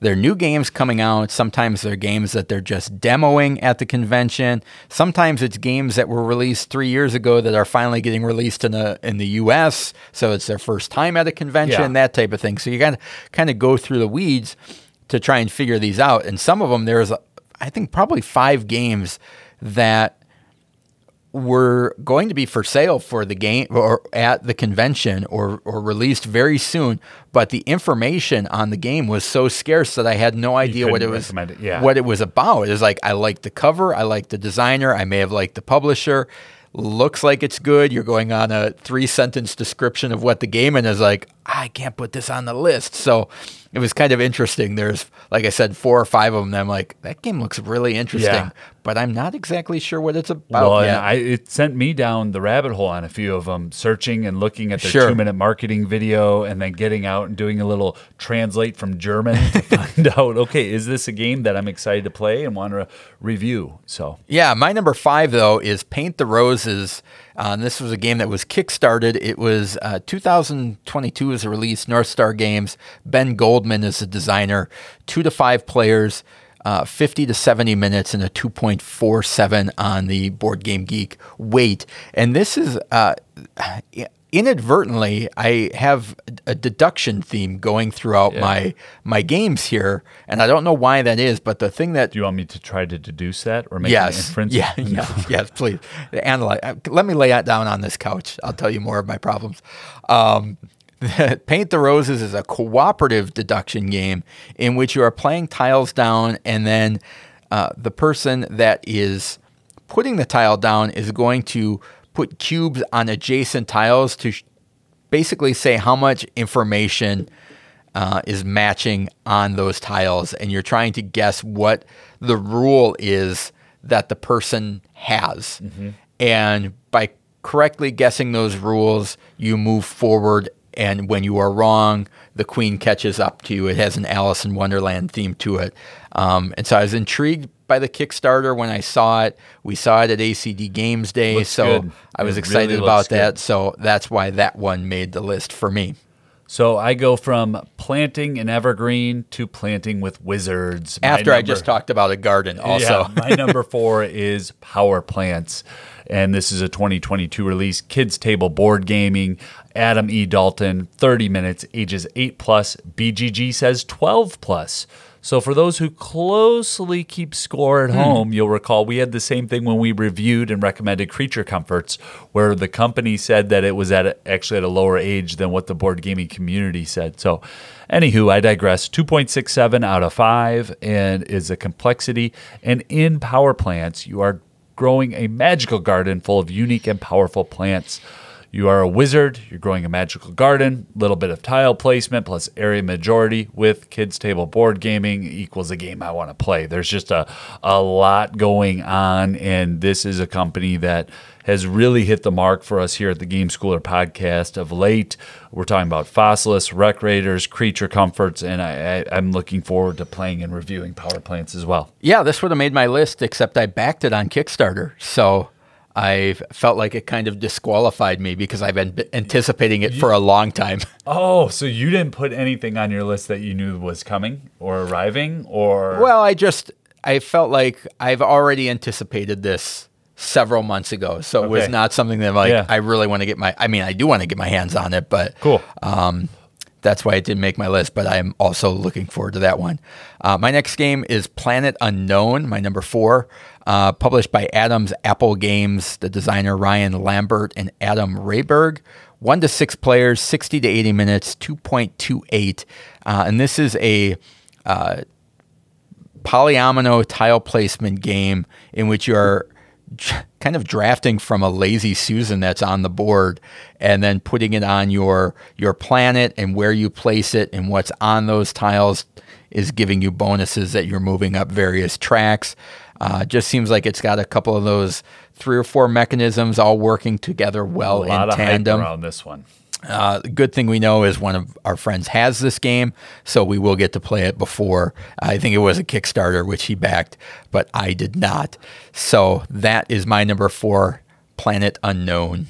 [SPEAKER 1] they're new games coming out. Sometimes they're games that they're just demoing at the convention. Sometimes it's games that were released three years ago that are finally getting released in the in the U.S. So it's their first time at a convention,
[SPEAKER 2] Yeah.
[SPEAKER 1] that type of thing. So you got to kind of go through the weeds to try and figure these out. And some of them, there's, I think, probably five games that were going to be for sale for the game or at the convention or, or released very soon, but the information on the game was so scarce that I had no idea what it was
[SPEAKER 2] it, yeah.
[SPEAKER 1] what it was about. It was like I liked the cover, I liked the designer, I may have liked the publisher. Looks like it's good. You're going on a three sentence description of what the game and is like, I can't put this on the list. So it was kind of interesting. There's, like I said, four or five of them. I'm like, that game looks really interesting,
[SPEAKER 2] Yeah.
[SPEAKER 1] But I'm not exactly sure what it's about
[SPEAKER 2] Well, and
[SPEAKER 1] yet.
[SPEAKER 2] I, it sent me down the rabbit hole on a few of them, searching and looking at their
[SPEAKER 1] Sure.
[SPEAKER 2] two minute marketing video and then getting out and doing a little translate from German to find out, okay, is this a game that I'm excited to play and want to review? So,
[SPEAKER 1] Yeah, my number five though is Paint the Roses. Uh, this was a game that was kickstarted. It was uh, 2022 as a release. North Star Games. Ben Goodman is the designer. Two to five players, uh, 50 to 70 minutes, and a 2.47 on the Board Game Geek weight. And this is. Uh, Inadvertently, I have a deduction theme going throughout
[SPEAKER 2] Yeah.
[SPEAKER 1] my my games here, and I don't know why that is. But the thing that
[SPEAKER 2] do you want me to try to deduce that or make an
[SPEAKER 1] yes,
[SPEAKER 2] inference?
[SPEAKER 1] Yeah, yes, yes, please. Analyze. uh, Let me lay it down on this couch. I'll tell you more of my problems. Um, Paint the Roses is a cooperative deduction game in which you are playing tiles down, and then uh, the person that is putting the tile down is going to put cubes on adjacent tiles to sh- basically say how much information uh, is matching on those tiles, and you're trying to guess what the rule is that the person has. And by correctly guessing those rules, you move forward. And when you are wrong, the queen catches up to you. It has an Alice in Wonderland theme to it. Um, and so I was intrigued by the Kickstarter when I saw it. We saw it at ACD Games Day.
[SPEAKER 2] Looks
[SPEAKER 1] so
[SPEAKER 2] good.
[SPEAKER 1] I was
[SPEAKER 2] It
[SPEAKER 1] excited
[SPEAKER 2] really
[SPEAKER 1] about that. So that's why that one made the list for me.
[SPEAKER 2] So I go from planting an evergreen to planting with wizards. My
[SPEAKER 1] After I
[SPEAKER 2] number-
[SPEAKER 1] just talked about a garden, also.
[SPEAKER 2] Yeah, my number four is Power Plants. And this is a 2022 release. Kids Table Board Gaming. Adam E. Daulton, 30 minutes, ages 8 plus. BGG says 12 plus. So for those who closely keep score
[SPEAKER 1] Hmm.
[SPEAKER 2] at home, you'll recall we had the same thing when we reviewed and recommended Creature Comforts, where the company said that it was at a, actually at a lower age than what the board gaming community said. So, anywho, I digress. 2.67 out of 5 and is a complexity. And in power plants, you are growing a magical garden full of unique and powerful plants. You are a wizard, you're growing a magical garden, little bit of tile placement plus area majority with kids table board gaming equals a game I want to play. There's just a, a lot going on and this is a company that has really hit the mark for us here at the Game Schooler podcast of late. We're talking about Fossilis, Wreck Raiders, Creature Comforts, and I, I, I'm looking forward to playing and reviewing Power Plants as well.
[SPEAKER 1] Yeah, this would have made my list, except I backed it on Kickstarter. So I felt like it kind of disqualified me because I've been anticipating it for a long time.
[SPEAKER 2] Oh, so you didn't put anything on your list that you knew was coming or arriving or
[SPEAKER 1] Well, I just I felt like I've already anticipated this several months ago, so it was not something that like
[SPEAKER 2] Yeah.
[SPEAKER 1] I really want to get my. I mean, I do want to get my hands on it, but
[SPEAKER 2] Cool.
[SPEAKER 1] Um, that's why it didn't make my list, but I'm also looking forward to that one. Uh, my next game is Planet Unknown, my number four, uh, published by Adams Apple Games, the designer Ryan Lambert and Adam Rehberg. One to six players, 60 to 80 minutes, 2.28. Uh, and this is a uh, polyomino tile placement game in which you are kind of drafting from a lazy Susan that's on the board and then putting it on your your planet and where you place it and what's on those tiles is giving you bonuses that you're moving up various tracks. Uh, just seems like it's got a couple of those three or four mechanisms all working together
[SPEAKER 2] a
[SPEAKER 1] well
[SPEAKER 2] lot
[SPEAKER 1] in
[SPEAKER 2] of hype
[SPEAKER 1] tandem.
[SPEAKER 2] around this one.
[SPEAKER 1] Uh, the good thing we know is one of our friends has this game, so we will get to play it before. I think it was a Kickstarter, which he backed, but I did not. So that is my number four, Planet Unknown.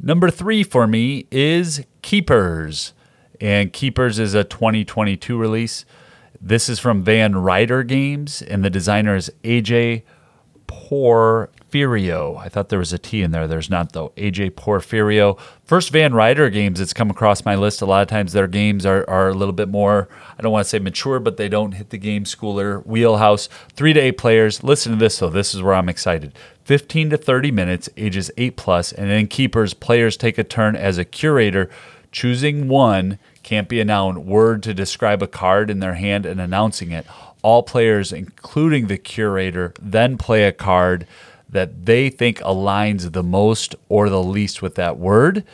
[SPEAKER 2] Number three for me is Keepers. And Keepers is a 2022 release. This is from Van Ryder Games, and the designer is AJ Porfirio. I thought there was a T in there. There's not, though. AJ Porfirio. First Van Ryder games that's come across my list. A lot of times their games are, are a little bit more, I don't want to say mature, but they don't hit the game schooler wheelhouse. Three to eight players. Listen to this, though. This is where I'm excited. 15 to 30 minutes, ages 8 plus, and then keepers, players take a turn as a curator, choosing one, can't be a noun, word to describe a card in their hand and announcing it. All players, including the curator, then play a card that they think aligns the most or the least with that word.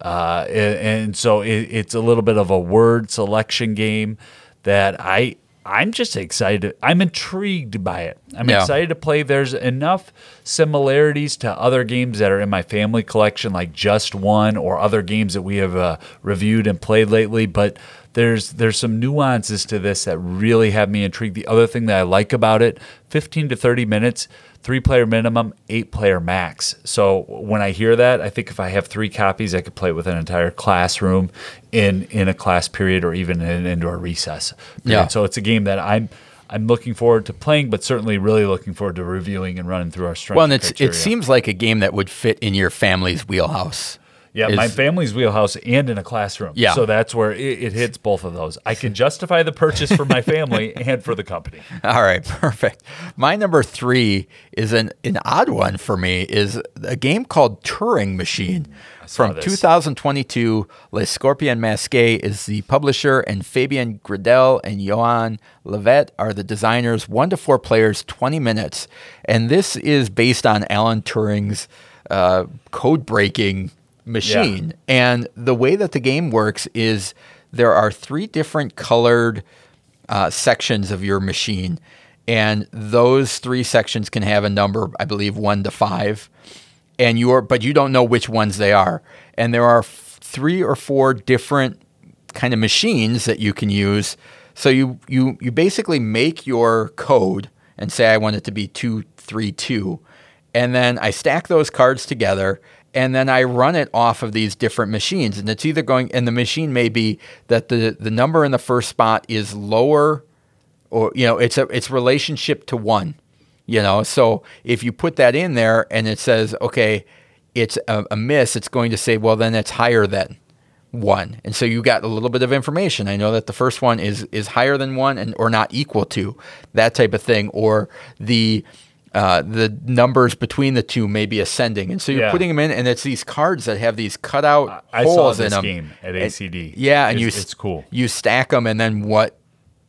[SPEAKER 2] Uh, and, and so it, it's a little bit of a word selection game that I I'm just excited. I'm intrigued by it. I'm
[SPEAKER 1] Yeah.
[SPEAKER 2] excited to play. There's enough similarities to other games that are in my family collection, like Just One or other games that we have uh, reviewed and played lately. But there's there's some nuances to this that really have me intrigued. The other thing that I like about it, 15 to 30 minutes, three player minimum, eight player max. So when I hear that, I think if I have three copies, I could play with an entire classroom in in a class period or even in an indoor recess. period.
[SPEAKER 1] Yeah.
[SPEAKER 2] So it's a game that I'm I'm looking forward to playing, but certainly really looking forward to reviewing and running through our strength.
[SPEAKER 1] Well, and it's, it seems like a game that would fit in your family's wheelhouse.
[SPEAKER 2] Yeah,
[SPEAKER 1] is-
[SPEAKER 2] my family's wheelhouse and in a classroom.
[SPEAKER 1] Yeah.
[SPEAKER 2] So that's where it, it hits both of those. I can justify the purchase for my family and for the company.
[SPEAKER 1] All right, perfect. My number three is an, an odd one for me. Is a game called Turing Machine from
[SPEAKER 2] this.
[SPEAKER 1] 2022. Le Scorpion Masqué is the publisher, and Fabian Gradel and Johan Levet are the designers. One to four players, 20 minutes, and this is based on Alan Turing's uh, code breaking machine. And the way that the game works is there are three different colored uh, sections of your machine, and those three sections can have a number, I believe, one to five, and you're but you don't know which ones they are, and there are f- three or four different kind of machines that you can use. So you you you basically make your code and say I want it to be two three two, and then I stack those cards together and then I run it off of these different machines. And it's either going and the machine may be that the the number in the first spot is lower or you know it's a it's relationship to 1 you know? So if you put that in there and it says okay it's a, a miss it's going to say well then it's higher than 1 and so you got a little bit of information. I know that the first one is is higher than 1 and or not equal to that type of thing or the uh, the numbers between the two may be ascending, and so you're
[SPEAKER 2] Yeah.
[SPEAKER 1] putting them in, and it's these cards that have these cutout
[SPEAKER 2] I saw
[SPEAKER 1] holes in them.
[SPEAKER 2] game at
[SPEAKER 1] And-
[SPEAKER 2] ACD.
[SPEAKER 1] yeah, and
[SPEAKER 2] It's-
[SPEAKER 1] you
[SPEAKER 2] it's cool.
[SPEAKER 1] You stack them, and then what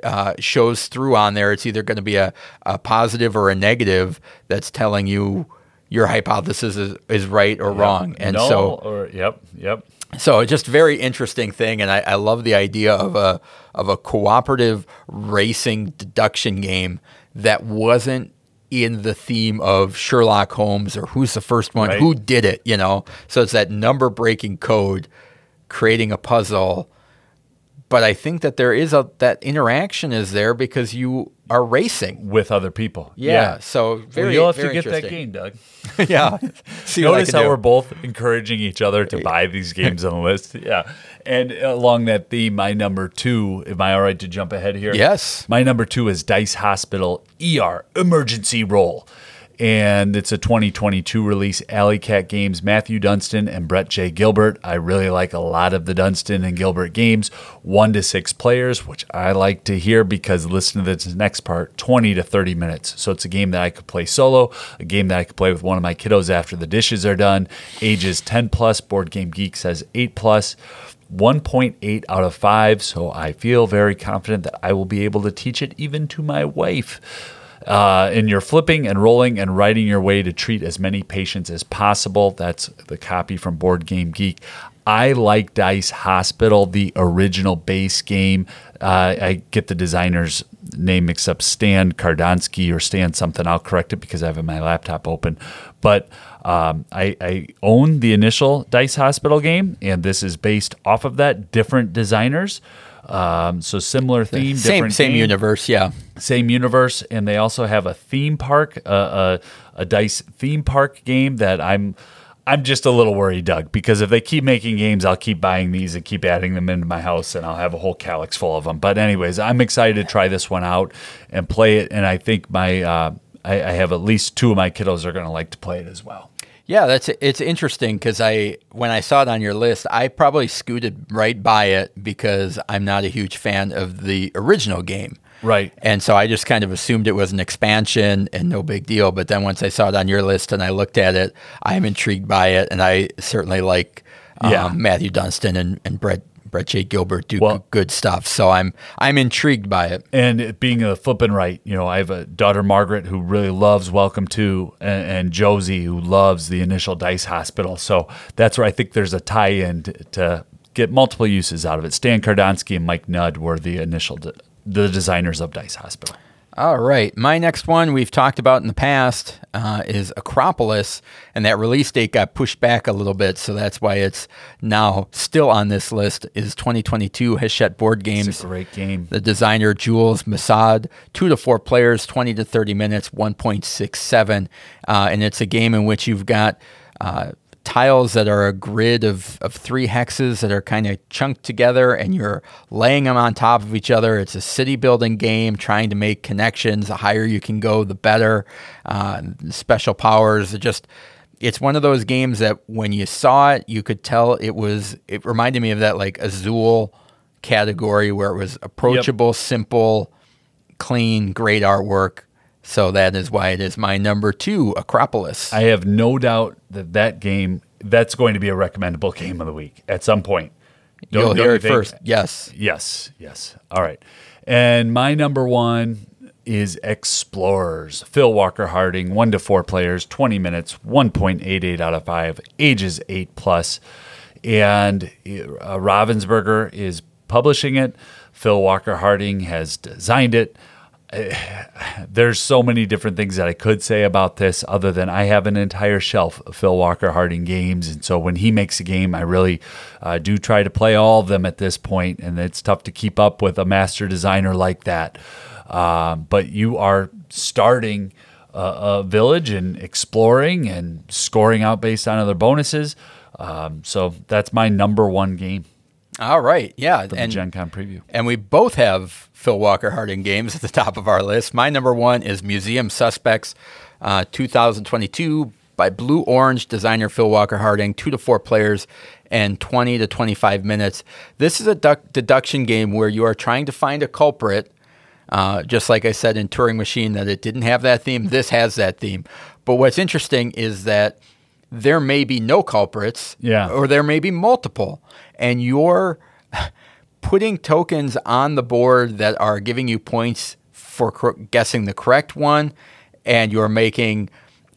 [SPEAKER 1] uh, shows through on there? It's either going to be a, a positive or a negative that's telling you your hypothesis is, is right or wrong, and
[SPEAKER 2] no,
[SPEAKER 1] so
[SPEAKER 2] or yep, yep.
[SPEAKER 1] so just very interesting thing, and I, I love the idea of a of a cooperative racing deduction game that wasn't in the theme of Sherlock Holmes or who's the first one,
[SPEAKER 2] Right.
[SPEAKER 1] who did it, you know. So it's that number breaking code, creating a puzzle. But I think that there is a that interaction is there because you are racing.
[SPEAKER 2] With other people.
[SPEAKER 1] Yeah. So very
[SPEAKER 2] well, you'll have to get that game, Doug.
[SPEAKER 1] yeah. See
[SPEAKER 2] Notice how
[SPEAKER 1] do.
[SPEAKER 2] we're both encouraging each other to buy these games on the list. Yeah. And along that theme, my number two, am I all right to jump ahead here?
[SPEAKER 1] Yes.
[SPEAKER 2] My number two is Dice Hospital ER Emergency Roll. And it's a 2022 release, Alley Cat Games, Matthew Dunstan and Brett J. Gilbert. I really like a lot of the Dunstan and Gilbert games, one to six players, which I like to hear because listen to this next part 20 to 30 minutes. So it's a game that I could play solo, a game that I could play with one of my kiddos after the dishes are done. Ages 10 plus, Board Game Geek says 8 plus. 1.8 out of 5, so I feel very confident that I will be able to teach it even to my wife. Uh, and you're flipping and rolling and writing your way to treat as many patients as possible. That's the copy from Board Game Geek. I like Dice Hospital, the original base game. Uh, I get the designer's name mixed up, Stan Kordonskiy or Stan something. I'll correct it because I have my laptop open. But um, I, I own the initial Dice Hospital game, and this is based off of that. Different designers. Um, so similar theme,
[SPEAKER 1] Same
[SPEAKER 2] different
[SPEAKER 1] same
[SPEAKER 2] game
[SPEAKER 1] universe, yeah.
[SPEAKER 2] same universe, and they also have a theme park, uh, a, a dice theme park game that I'm. I'm just a little worried, Doug, because if they keep making games, I'll keep buying these and keep adding them into my house, and I'll have a whole calyx full of them. But anyways, I'm excited to try this one out and play it, and I think my uh, I, I have at least two of my kiddos are going to like to play it as well.
[SPEAKER 1] Yeah, that's it's interesting because I when I saw it on your list, I probably scooted right by it because I'm not a huge fan of the original game.
[SPEAKER 2] Right.
[SPEAKER 1] And so I just kind of assumed it was an expansion and no big deal. But then once I saw it on your list and I looked at it, I'm intrigued by it, and I certainly like um,
[SPEAKER 2] Yeah.
[SPEAKER 1] Matthew Dunstan and, and Brett Brett J. Gilbert do
[SPEAKER 2] Well-
[SPEAKER 1] good stuff. So I'm I'm intrigued by it.
[SPEAKER 2] And it being a flipping right, you know, I have a daughter Margaret who really loves Welcome to, and, and Josie who loves the initial Dice Hospital. So that's where I think there's a tie-in to, to get multiple uses out of it. Stan Kordonskiy and Mike Nudd were the initial de- the designers of Dice Hospital.
[SPEAKER 1] All right. My next one we've talked about in the past uh, is Akropolis, and that release date got pushed back a little bit, so that's why it's now still on this list. Is 2022 Hachette Board Games.
[SPEAKER 2] Great game.
[SPEAKER 1] The designer Jules Messaud, two to four players, 20 to 30 minutes, 1.67. Uh, and it's a game in which you've got uh, tiles that are a grid of, of three hexes that are kind of chunked together and you're laying them on top of each other. It's a city building game, trying to make connections. The higher you can go, the better. Uh, special powers, just. It's one of those games that when you saw it, you could tell it was. It reminded me of that like Azul category where it was approachable, simple, clean, great artwork. So that is why it is my number two, Akropolis.
[SPEAKER 2] I have no doubt that that game that's going to be a recommendable game of the week at some point. Don't-
[SPEAKER 1] You'll
[SPEAKER 2] don't
[SPEAKER 1] hear
[SPEAKER 2] you
[SPEAKER 1] it
[SPEAKER 2] think?
[SPEAKER 1] first. Yes.
[SPEAKER 2] Yes, yes. All right. And my number one is Explorers. Phil Walker Harding, one to four players, 20 minutes, 1.88 out of five, ages eight plus. And uh, Ravensburger is publishing it. Phil Walker Harding has designed it. There's so many different things that I could say about this, other than I have an entire shelf of Phil Walker Harding games, and so when he makes a game, I really uh, do try to play all of them at this point, and it's tough to keep up with a master designer like that. Um, but you are starting a, a village and exploring and scoring out based on other bonuses. Um, so that's my number one game
[SPEAKER 1] All right. Yeah.
[SPEAKER 2] for
[SPEAKER 1] And
[SPEAKER 2] the Gen Con preview.
[SPEAKER 1] And we both have Phil Walker Harding games at the top of our list. My number one is Museum Suspects uh, 2022 by Blue Orange designer Phil Walker Harding, two to four players and 20 to 25 minutes. This is a duck deduction game where you are trying to find a culprit. Uh, just like I said in Turing Machine, that it didn't have that theme. This has that theme. But what's interesting is that there may be no culprits,
[SPEAKER 2] Yeah.
[SPEAKER 1] or there may be multiple, and you're putting tokens on the board that are giving you points for cor- guessing the correct one, and you're making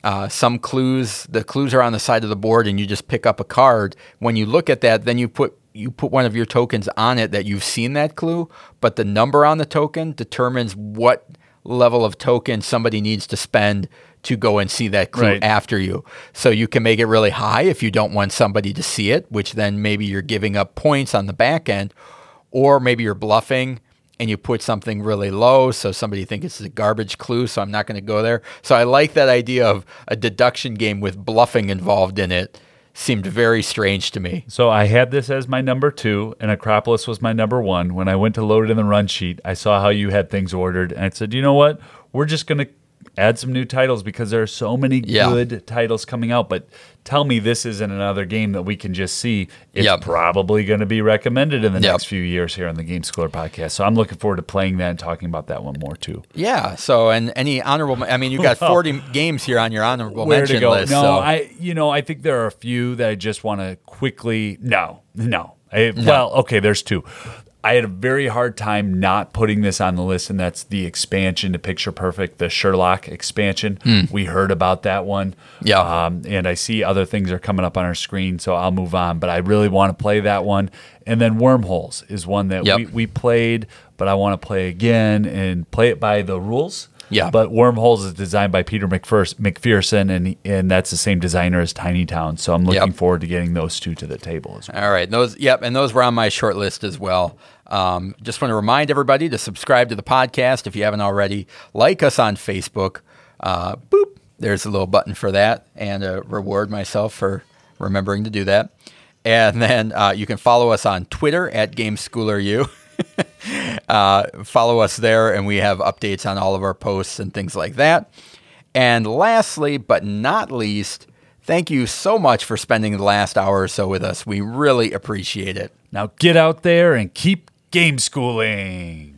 [SPEAKER 1] uh, some clues. The clues are on the side of the board, and you just pick up a card. When you look at that, then you put you put one of your tokens on it that you've seen that clue, but the number on the token determines what level of token somebody needs to spend to go and see that clue
[SPEAKER 2] Right.
[SPEAKER 1] after you. So you can make it really high if you don't want somebody to see it, which then maybe you're giving up points on the back end, or maybe you're bluffing and you put something really low so somebody thinks it's a garbage clue, so I'm not going to go there. So I like that idea of a deduction game with bluffing involved in it. Seemed very strange to me.
[SPEAKER 2] So I had this as my number two, and Akropolis was my number one. When I went to load it in the run sheet, I saw how you had things ordered, and I said, you know what? We're just going to add some new titles because there are so many
[SPEAKER 1] Yeah.
[SPEAKER 2] good titles coming out. But tell me this isn't another game that we can just see. It's
[SPEAKER 1] Yep.
[SPEAKER 2] probably going to be recommended in the
[SPEAKER 1] Yep.
[SPEAKER 2] next few years here on the Game Schooler podcast. So I'm looking forward to playing that and talking about that one more too.
[SPEAKER 1] Yeah. So, and any honorable, I mean, you got 40 games here on your honorable
[SPEAKER 2] where
[SPEAKER 1] mention
[SPEAKER 2] to go.
[SPEAKER 1] list.
[SPEAKER 2] No,
[SPEAKER 1] so.
[SPEAKER 2] I you know I think there are a few that I just want to quickly. No, no. I, Well, okay, there's two. I had a very hard time not putting this on the list, and that's the expansion to Picture Perfect, the Sherlock expansion. We heard about that one.
[SPEAKER 1] Yeah.
[SPEAKER 2] Um, and I see other things are coming up on our screen, so I'll move on. But I really want to play that one, and then Wormholes is one that
[SPEAKER 1] Yep.
[SPEAKER 2] we, we played, but I want to play again and play it by the rules.
[SPEAKER 1] Yeah.
[SPEAKER 2] But Wormholes is designed by Peter McPherson, McPherson and and that's the same designer as Tiny Town. So I'm looking
[SPEAKER 1] Yep.
[SPEAKER 2] forward to getting those two to the table as well.
[SPEAKER 1] All right, those yep, and those were on my short list as well. Um, just want to remind everybody to subscribe to the podcast if you haven't already. Like us on Facebook. Uh, boop, there's a little button for that, and uh, reward myself for remembering to do that. And then uh, you can follow us on Twitter at GameSchoolerU. uh, follow us there, and we have updates on all of our posts and things like that. And lastly, but not least, thank you so much for spending the last hour or so with us. We really appreciate it.
[SPEAKER 2] Now get out there and keep game schooling.